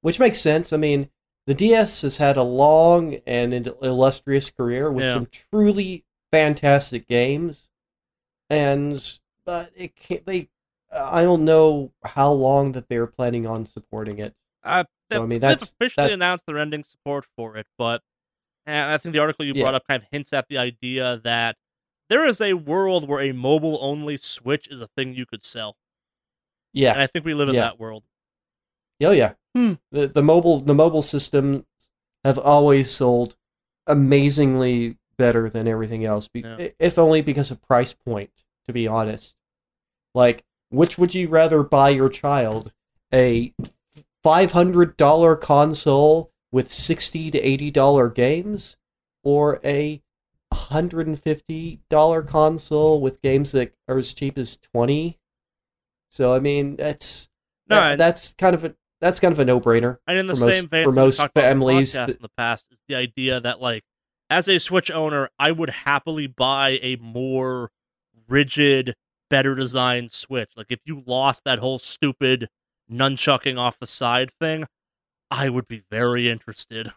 which makes sense. I mean, the DS has had a long and illustrious career with Yeah. some truly fantastic games, and but it can't. They, I don't know how long that they're planning on supporting it. Uh, So, I mean, they've that's- officially that- announced their ending support for it, but and I think the article you Yeah. brought up kind of hints at the idea that there is a world where a mobile only Switch is a thing you could sell, Yeah, and I think we live in Yeah. that world. Oh yeah. Hmm. The the mobile the mobile systems have always sold amazingly better than everything else. Be- Yeah. If only because of price point, to be honest. Like, which would you rather buy your child? A five hundred dollar console with sixty to eighty dollar games, or a hundred and fifty dollar console with games that are as cheap as twenty? So I mean, that's No, that- that's kind of a that's kind of a no brainer. And in the for most- same vein, for most talked about on the families that- in the past is the idea that like as a Switch owner, I would happily buy a more rigid, better designed Switch. Like if you lost that whole stupid nunchucking off the side thing, I would be very interested.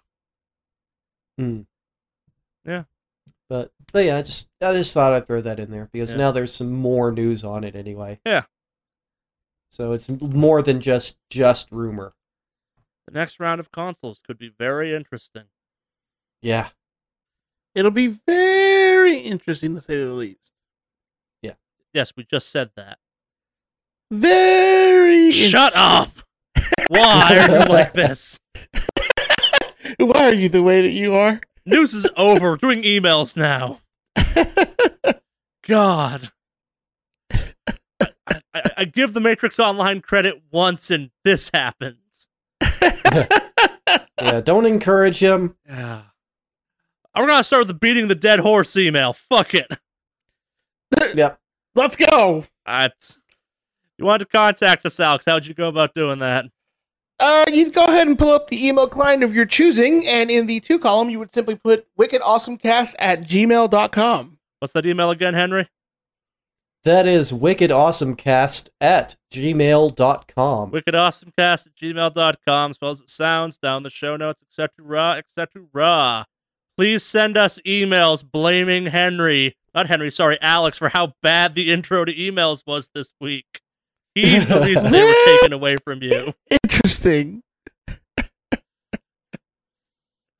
Hmm. Yeah. But but yeah, I just I just thought I'd throw that in there because Yeah. now there's some more news on it anyway. Yeah. So it's more than just just rumor. The next round of consoles could be very interesting. Yeah. It'll be very interesting to say the least. Yeah. Yes, we just said that. Very. Shut up! Why are you like this? Why are you the way that you are? News is over. We're doing emails now. God. I, I, I give the Matrix Online credit once, and this happens. Yeah, don't encourage him. Yeah. We're gonna start with the beating the dead horse email. Fuck it. Yep. Let's go. That's, you wanted to contact us, Alex. How'd you go about doing that? Uh, you'd go ahead and pull up the email client of your choosing, and in the two column, you would simply put wickedawesomecast at gmail.com. What's that email again, Henry? That is wickedawesomecast at gmail.com. wickedawesomecast at gmail.com spells it sounds down the show notes etc etc please send us emails blaming henry not henry sorry alex for how bad the intro to emails was this week. He's the reason they were taken away from you. Interesting.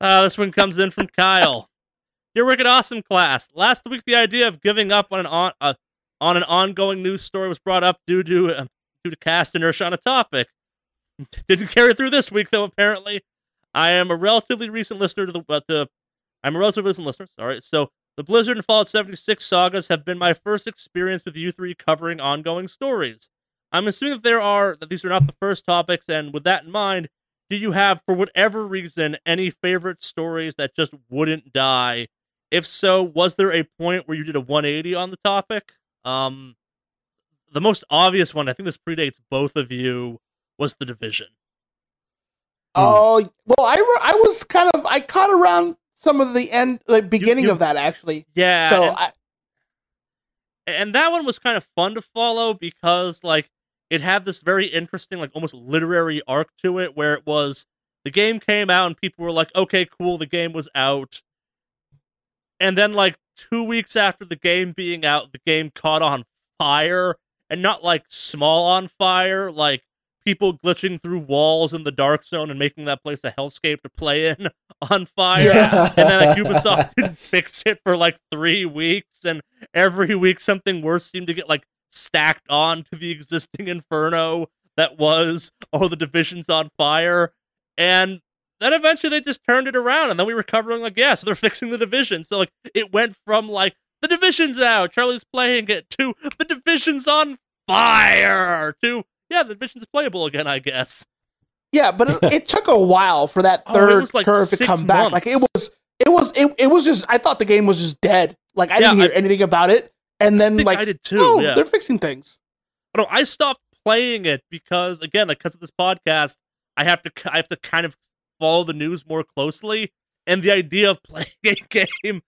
uh, this one comes in from kyle. Dear Wicked Awesome class, last week the idea of giving up on an on, uh, on an ongoing news story was brought up due to uh, due to cast inertia on a topic. Didn't carry through this week though. Apparently, I am a relatively recent listener to the uh, to, I'm a relatively recent listener. Sorry, so the Blizzard and Fallout 76 sagas have been my first experience with you three covering ongoing stories. I'm assuming that there are that these are not the first topics, and with that in mind, do you have, for whatever reason, any favorite stories that just wouldn't die? If so, was there a point where you did a 180 on the topic? Um, the most obvious one, I think this predates both of you, was the division. Oh, well, I, re- I was kind of, I caught around some of the end, like beginning you- of that actually. Yeah, so and, I, and that one was kind of fun to follow because like it had this very interesting, like almost literary arc to it, where it was the game came out and people were like, "Okay, cool, the game was out," and then like two weeks after the game being out, the game caught on fire, and not like small on fire, like people glitching through walls in the dark zone and making that place a hellscape to play in on fire. Yeah. and then like Ubisoft didn't fix it for like three weeks, and every week something worse seemed to get like stacked on to the existing inferno that was oh the division's on fire, and then eventually they just turned it around, and then we were covering like yeah, so they're fixing the division. So like it went from like the division's out, Charlie's playing it, to the division's on fire, to yeah, the division's playable again, I guess. yeah, but it, it took a while for that Oh, third was like curve to come back. Like it was, it was, it, it was just, I thought the game was just dead. Like I didn't Yeah, hear anything about it. And then like, I did too. oh, yeah. they're fixing things. But no, I stopped playing it because again, like because of this podcast, I have to I have to kind of follow the news more closely, and the idea of playing a game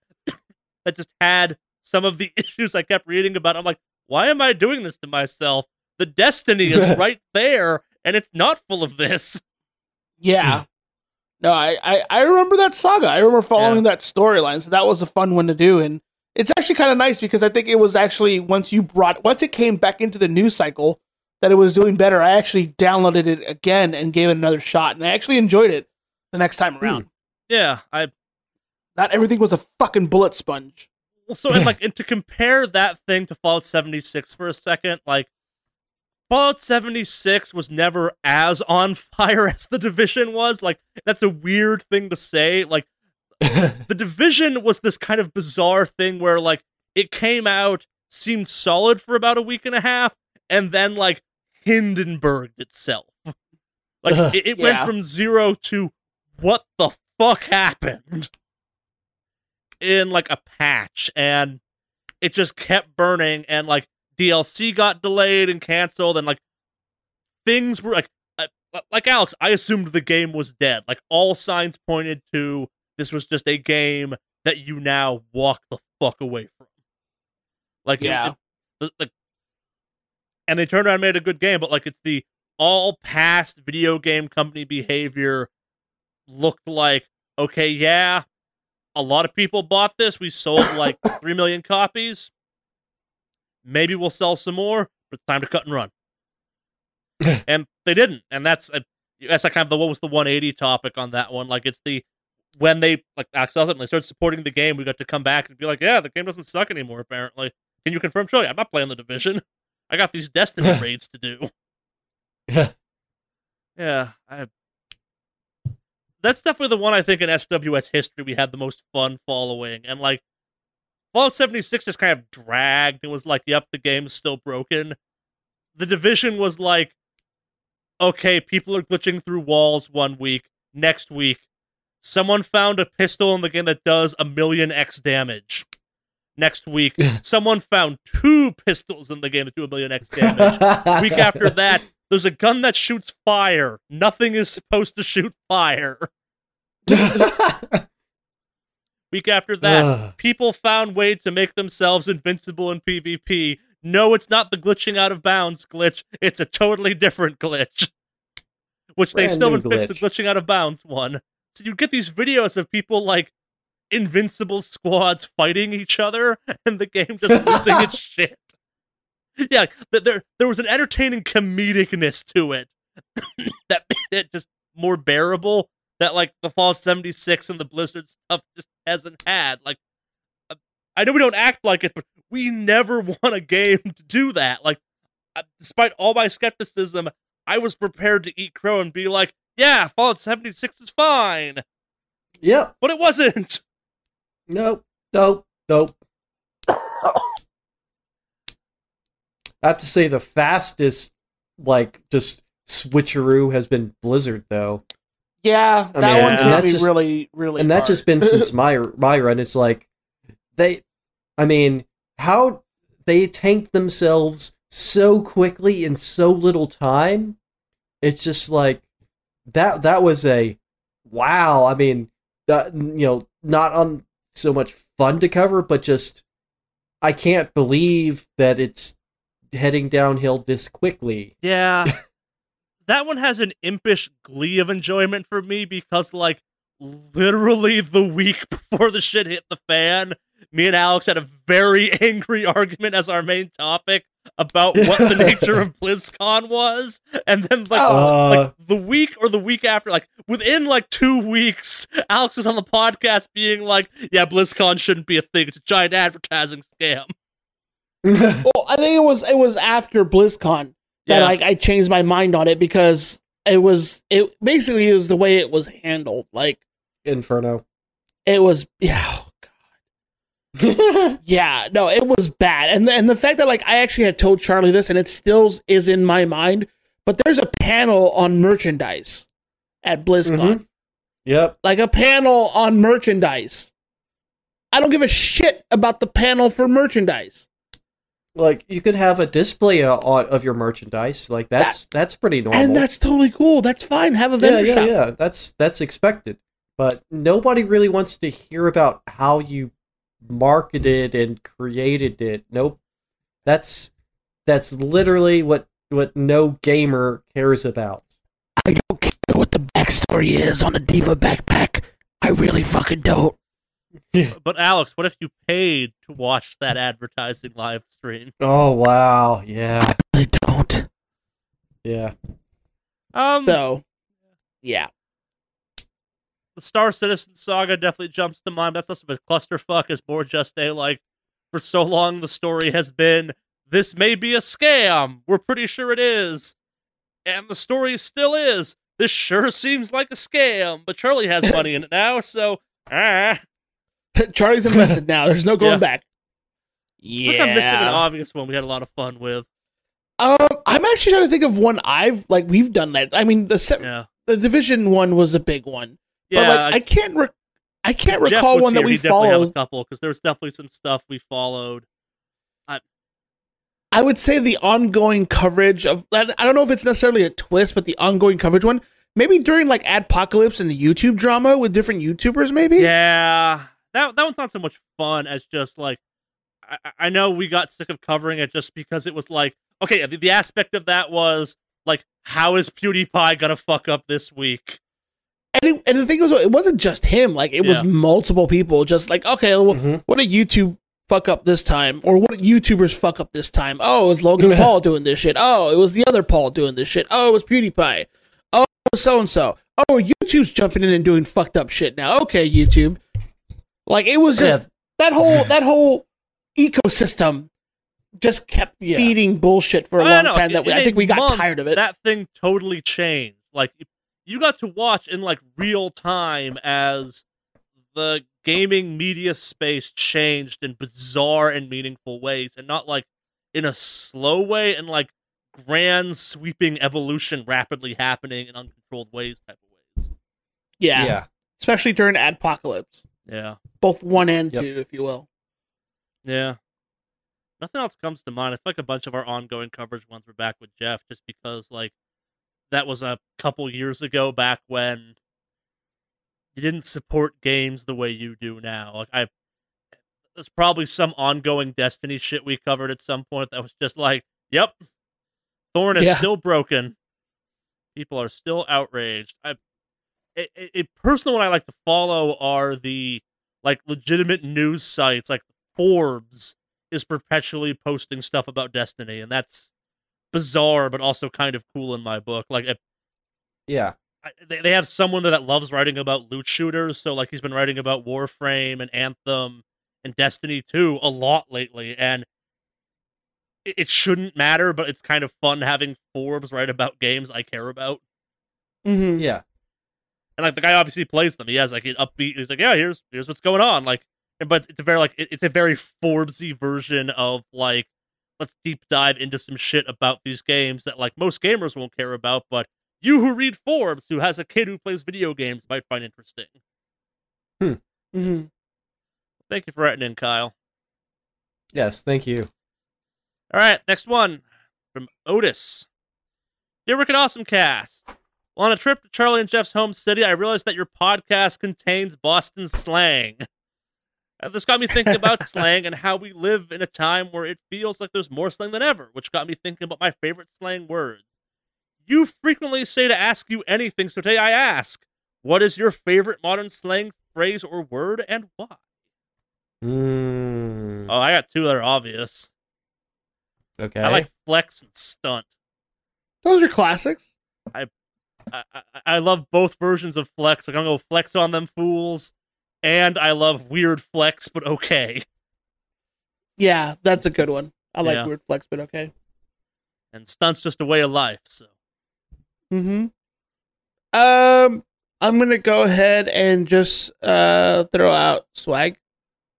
that just had some of the issues I kept reading about, I'm like, why am I doing this to myself? The destiny is right there, and it's not full of this. Yeah. no, I, I, I remember that saga. I remember following that storyline. So that was a fun one to do. And it's actually kind of nice because I think it was actually once you brought once it came back into the news cycle that it was doing better. I actually downloaded it again and gave it another shot, and I actually enjoyed it the next time hmm. around. Yeah, I Not everything was a fucking bullet sponge. Well, so and like and to compare that thing to Fallout 76 for a second, like Fallout 76 was never as on fire as the Division was. Like that's a weird thing to say. Like the Division was this kind of bizarre thing where like it came out, seemed solid for about a week and a half, and then like Hindenburged itself. Like it, it went Yeah. from zero to what the fuck happened in like a patch, and it just kept burning, and like DLC got delayed and canceled, and like things were like uh, like Alex. I assumed the game was dead. Like all signs pointed to this was just a game that you now walk the fuck away from. Like Yeah. it- the- like, and they turned around and made a good game, but like it's the all past video game company behavior looked like okay, yeah, a lot of people bought this. We sold like three million copies. Maybe we'll sell some more, but it's time to cut and run. and they didn't, and that's a, that's like kind of the what was the 180 topic on that one. Like it's the when they like Axel when they started supporting the game, we got to come back and be like, yeah, the game doesn't suck anymore. Apparently, can you confirm? Sure, I'm not playing the division. I got these Destiny raids to do. Yeah. Yeah, I. That's definitely the one I think in SWS history we had the most fun following, and like Fallout 76 just kind of dragged and was like, "Yep, the game's still broken." The division was like, "Okay, people are glitching through walls one week. Next week, someone found a pistol in the game that does a million X damage." Next week, someone found two pistols in the game that do a million X damage. week after that, there's a gun that shoots fire. Nothing is supposed to shoot fire. Week after that, people found way to make themselves invincible in PvP. No, it's not the glitching out of bounds glitch. It's a totally different glitch. Which they still haven't fixed the glitching out of bounds one. So you get these videos of people like invincible squads fighting each other and the game just losing its shit. Yeah, th- there there was an entertaining comedicness to it that made it just more bearable that like the Fallout 76 and the Blizzard stuff just hasn't had. Like uh, I know we don't act like it, but we never want a game to do that. Like uh, despite all my skepticism, I was prepared to eat crow and be like, "Yeah, Fallout 76 is fine." yep. But it wasn't. Nope. Nope. Nope. I have to say the fastest, like, just switcheroo has been Blizzard, though. Yeah, I that mean, one's that's me just- really, really. and that's just been since my my run. It's like they, I mean, how they tanked themselves so quickly in so little time. It's just like that. That was a wow. I mean, that you know, not on so much fun to cover, but just I can't believe that it's heading downhill this quickly. Yeah. that one has an impish glee of enjoyment for me because, like, literally the week before the shit hit the fan, me and Alex had a very angry argument as our main topic about what the nature of BlizzCon was. And then, like, Uh, like the week or the week after, like within like two weeks, Alex was on the podcast being like, "Yeah, BlizzCon shouldn't be a thing; it's a giant advertising scam." Well, I think it was it was after BlizzCon that Yeah. like I changed my mind on it because it was it basically is the way it was handled. Like Inferno. it was yeah. oh, God. Yeah, no, it was bad, and the, and the fact that like I actually had told Charlie this, and it still is in my mind. But there's a panel on merchandise at BlizzCon, Mhm. Yep. like a panel on merchandise. I don't give a shit about the panel for merchandise. Like you could have a display of your merchandise. Like that's that's pretty normal. And that's totally cool. That's fine. Have a yeah, yeah, shop. yeah. That's that's expected. But nobody really wants to hear about how you marketed and created it. Nope. That's that's literally what what no gamer cares about. I don't care what the backstory is on a D.Va backpack. I really fucking don't. But Alex, what if you paid to watch that advertising live stream? Oh wow, yeah, I don't. yeah. Um, So, yeah. the Star Citizen saga definitely jumps to mind. That's less of a clusterfuck, as more just a like. For so long, the story has been this may be a scam. We're pretty sure it is, and the story still is. This sure seems like a scam, but Charlie has money in it now, so ah. Charlie's invested now. There's no going Yeah. back. I think I'm missing an obvious one we had a lot of fun with. Um, I'm actually trying to think of one I've like we've done that. I mean, the se- Yeah, the division one was a big one, yeah. but like I can't re- I can't Jeff recall was one that we he definitely a followed. couple because there's definitely some stuff we followed. I I would say the ongoing coverage of I I don't know if it's necessarily a twist, but the ongoing coverage one. Maybe during like Adpocalypse and the YouTube drama with different YouTubers, maybe. Yeah, that that one's not so much fun as just like I, I know we got sick of covering it just because it was like okay, the, the aspect of that was like how is PewDiePie gonna fuck up this week? And, it, and the thing was, it wasn't just him. Like it was multiple people. Just like okay, well, Mhm. what did YouTube fuck up this time, or what did YouTubers fuck up this time? Oh, it was Logan Paul doing this shit. Oh, it was the other Paul doing this shit. Oh, it was PewDiePie. Oh, so and so. Oh, YouTube's jumping in and doing fucked up shit now. Okay, YouTube. Like it was just Yeah. that whole that whole ecosystem just kept Yeah. feeding bullshit for a I long know, time. That we, in I a think we got month, tired of it. That thing totally changed. Like you got to watch in like real time as the gaming media space changed in bizarre and meaningful ways, and not like in a slow way and like grand sweeping evolution rapidly happening in uncontrolled ways type of ways. Yeah. yeah. Especially during Adpocalypse. Yeah. Both one and Yep. two, if you will. Yeah. Nothing else comes to mind. I feel like a bunch of our ongoing coverage ones were back with Jeff just because like that was a couple years ago back when you didn't support games the way you do now. Like I there's probably some ongoing Destiny shit we covered at some point that was just like, yep. Thorn is Yeah. still broken. People are still outraged. I a, a, a personal one I like to follow are the like legitimate news sites like Forbes is perpetually posting stuff about Destiny, and that's bizarre, but also kind of cool in my book. Like, if, Yeah. I- they they have someone there that loves writing about loot shooters, so like he's been writing about Warframe and Anthem and Destiny 2 a lot lately, and it, it shouldn't matter, but it's kind of fun having Forbes write about games I care about. Mm-hmm. Yeah. And like the guy obviously plays them. He has like an upbeat. He's like, yeah, here's here's what's going on. Like, but it's a very like it's a very Forbesy version of like let's deep dive into some shit about these games that like most gamers won't care about, but you who read Forbes, who has a kid who plays video games, might find interesting. Mm-hmm. Thank you for writing in, Kyle. Yes. Thank you. All right, next one from Otis. Dear Wicked Awesome Cast. Well, on a trip to Charlie and Jeff's home city, I realized that your podcast contains Boston slang. Uh, this got me thinking about slang and how we live in a time where it feels like there's more slang than ever, which got me thinking about my favorite slang words. You frequently say to ask you anything, so today I ask, what is your favorite modern slang phrase or word and why? Mm, Oh, I got two that are obvious. okay. I like flex and stunt. Those are classics. I, I, I love both versions of flex. Like I'm gonna go flex on them fools, and I love weird flex, but okay. Yeah, that's a good one. I like Yeah. weird flex, but okay. And stunt's just a way of life. So Mm-hmm. Um, I'm gonna go ahead and just uh throw out swag.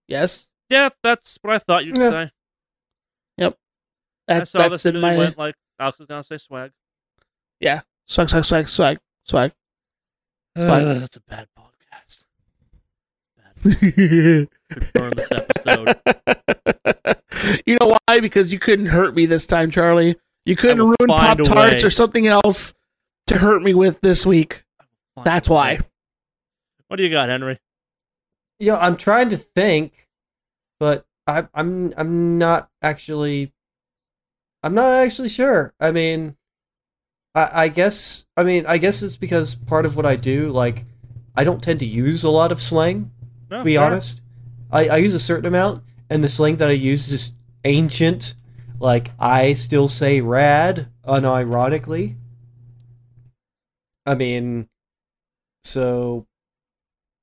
Yes, yeah, that's what I thought you'd Yeah. say. that's I saw that's this in my went like Alex was gonna say swag. Swag, swag, swag, swag, swag. Swag. Uh, that's a bad podcast. Bad. Could burn this episode. you know why? Because you couldn't hurt me this time, Charlie. You couldn't ruin Pop Tarts or something else to hurt me with this week. That's why. What do you got, Henry? Yeah, I'm trying to think, but I'm I'm I'm not actually. I'm not actually sure. I mean, I I guess I mean I guess it's because part of what I do, like, I don't tend to use a lot of slang. No, To oh, be fair. honest, I I use a certain amount, and the slang that I use is ancient. Like I still say "rad" unironically. I mean, so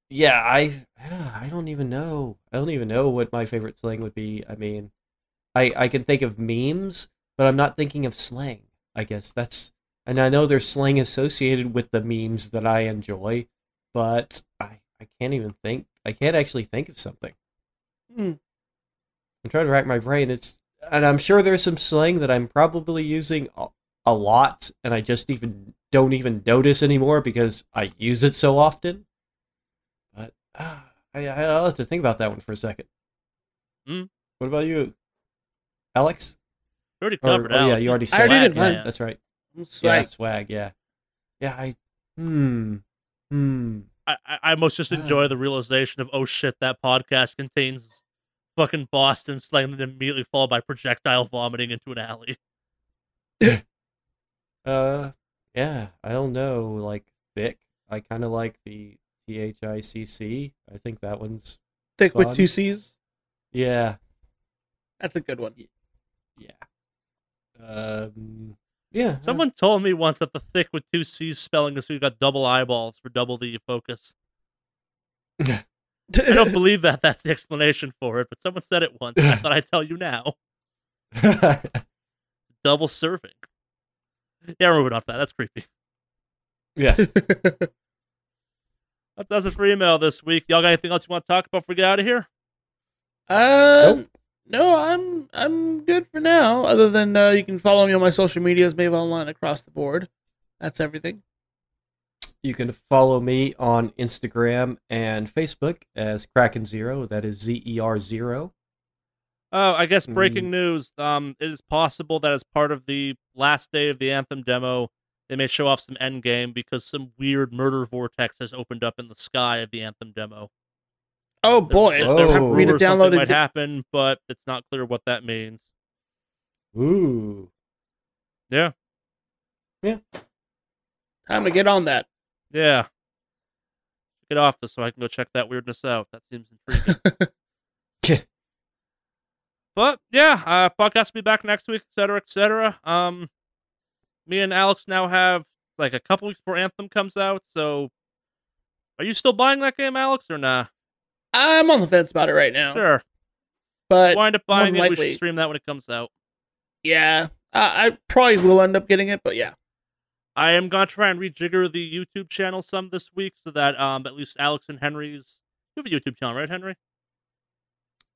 yeah, I ah, I don't even know. I don't even know what my favorite slang would be. I mean, I I can think of memes, but I'm not thinking of slang. I guess that's and I know there's slang associated with the memes that I enjoy, but I I can't even think. I can't actually think of something. Hmm. I'm trying to rack my brain. It's and I'm sure there's some slang that I'm probably using a, a lot, and I just even don't even notice anymore because I use it so often. But uh, I I'll have to think about that one for a second. Hmm. What about you, Alex? We already Or, covered oh, yeah, you already I already did yeah, mine. That's right. Yeah, Swag. swag. Yeah, yeah. I hmm hmm. I, I I most just Ah. enjoy the realization of oh shit that podcast contains fucking Boston slang and then immediately followed by projectile vomiting into an alley. Uh, yeah. I don't know. Like thick. I kind of like the T H I C C. I think that one's Thick with two C's. yeah That's a good one. yeah. Um. Yeah. Someone told me once that the thick with two C's spelling is we've got double eyeballs for double the focus. I don't believe that that's the explanation for it, but someone said it once. I thought I'd tell you now. Double serving. Yeah, we're moving on from that. That's creepy. yeah. That does it for email this week. Y'all got anything else you want to talk about before we get out of here? Uh, Nope. No, I'm I'm good for now. Other than uh, you can follow me on my social medias, Mave Online across the board. That's everything. You can follow me on Instagram and Facebook as Kraken Zero. That is Z E R Zero. Oh, I guess breaking Mm. news. Um, it is possible that as part of the last day of the Anthem demo, they may show off some endgame because some weird murder vortex has opened up in the sky of the Anthem demo. Oh boy, There- Oh. there's time for to something might happen, but it's not clear what that means. Ooh. Yeah, Yeah. Time to get on that. yeah. Get off this so I can go check that weirdness out. That seems intriguing. But yeah, uh, podcast will be back next week, etc., cetera, et cetera. Um, me and Alex now have like a couple weeks before Anthem comes out. So, are you still buying that game, Alex, or nah? I'm on the fence about it right now, Sure. but Wind up buying it. more We likely- should stream that when it comes out. yeah, I, I probably will end up getting it. But yeah, I am gonna try and rejigger the YouTube channel some this week so that um at least Alex and Henry's you have a YouTube channel, right, Henry?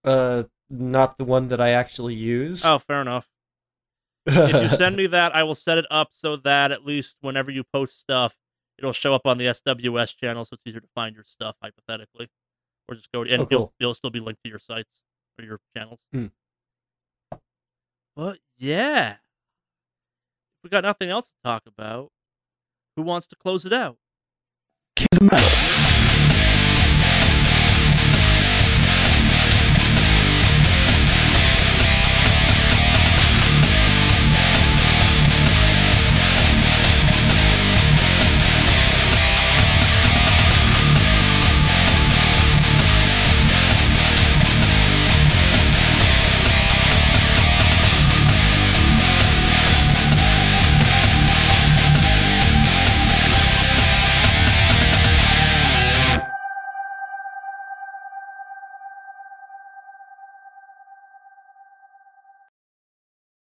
Uh, not the one that I actually use. Oh, fair enough. if you send me that, I will set it up so that at least whenever you post stuff, it'll show up on the SWS channel, so it's easier to find your stuff hypothetically, or just go and Oh, you'll, you'll still be linked to your sites or your channels. Hmm. But yeah, if we got nothing else to talk about, who wants to close it out? Keep them out.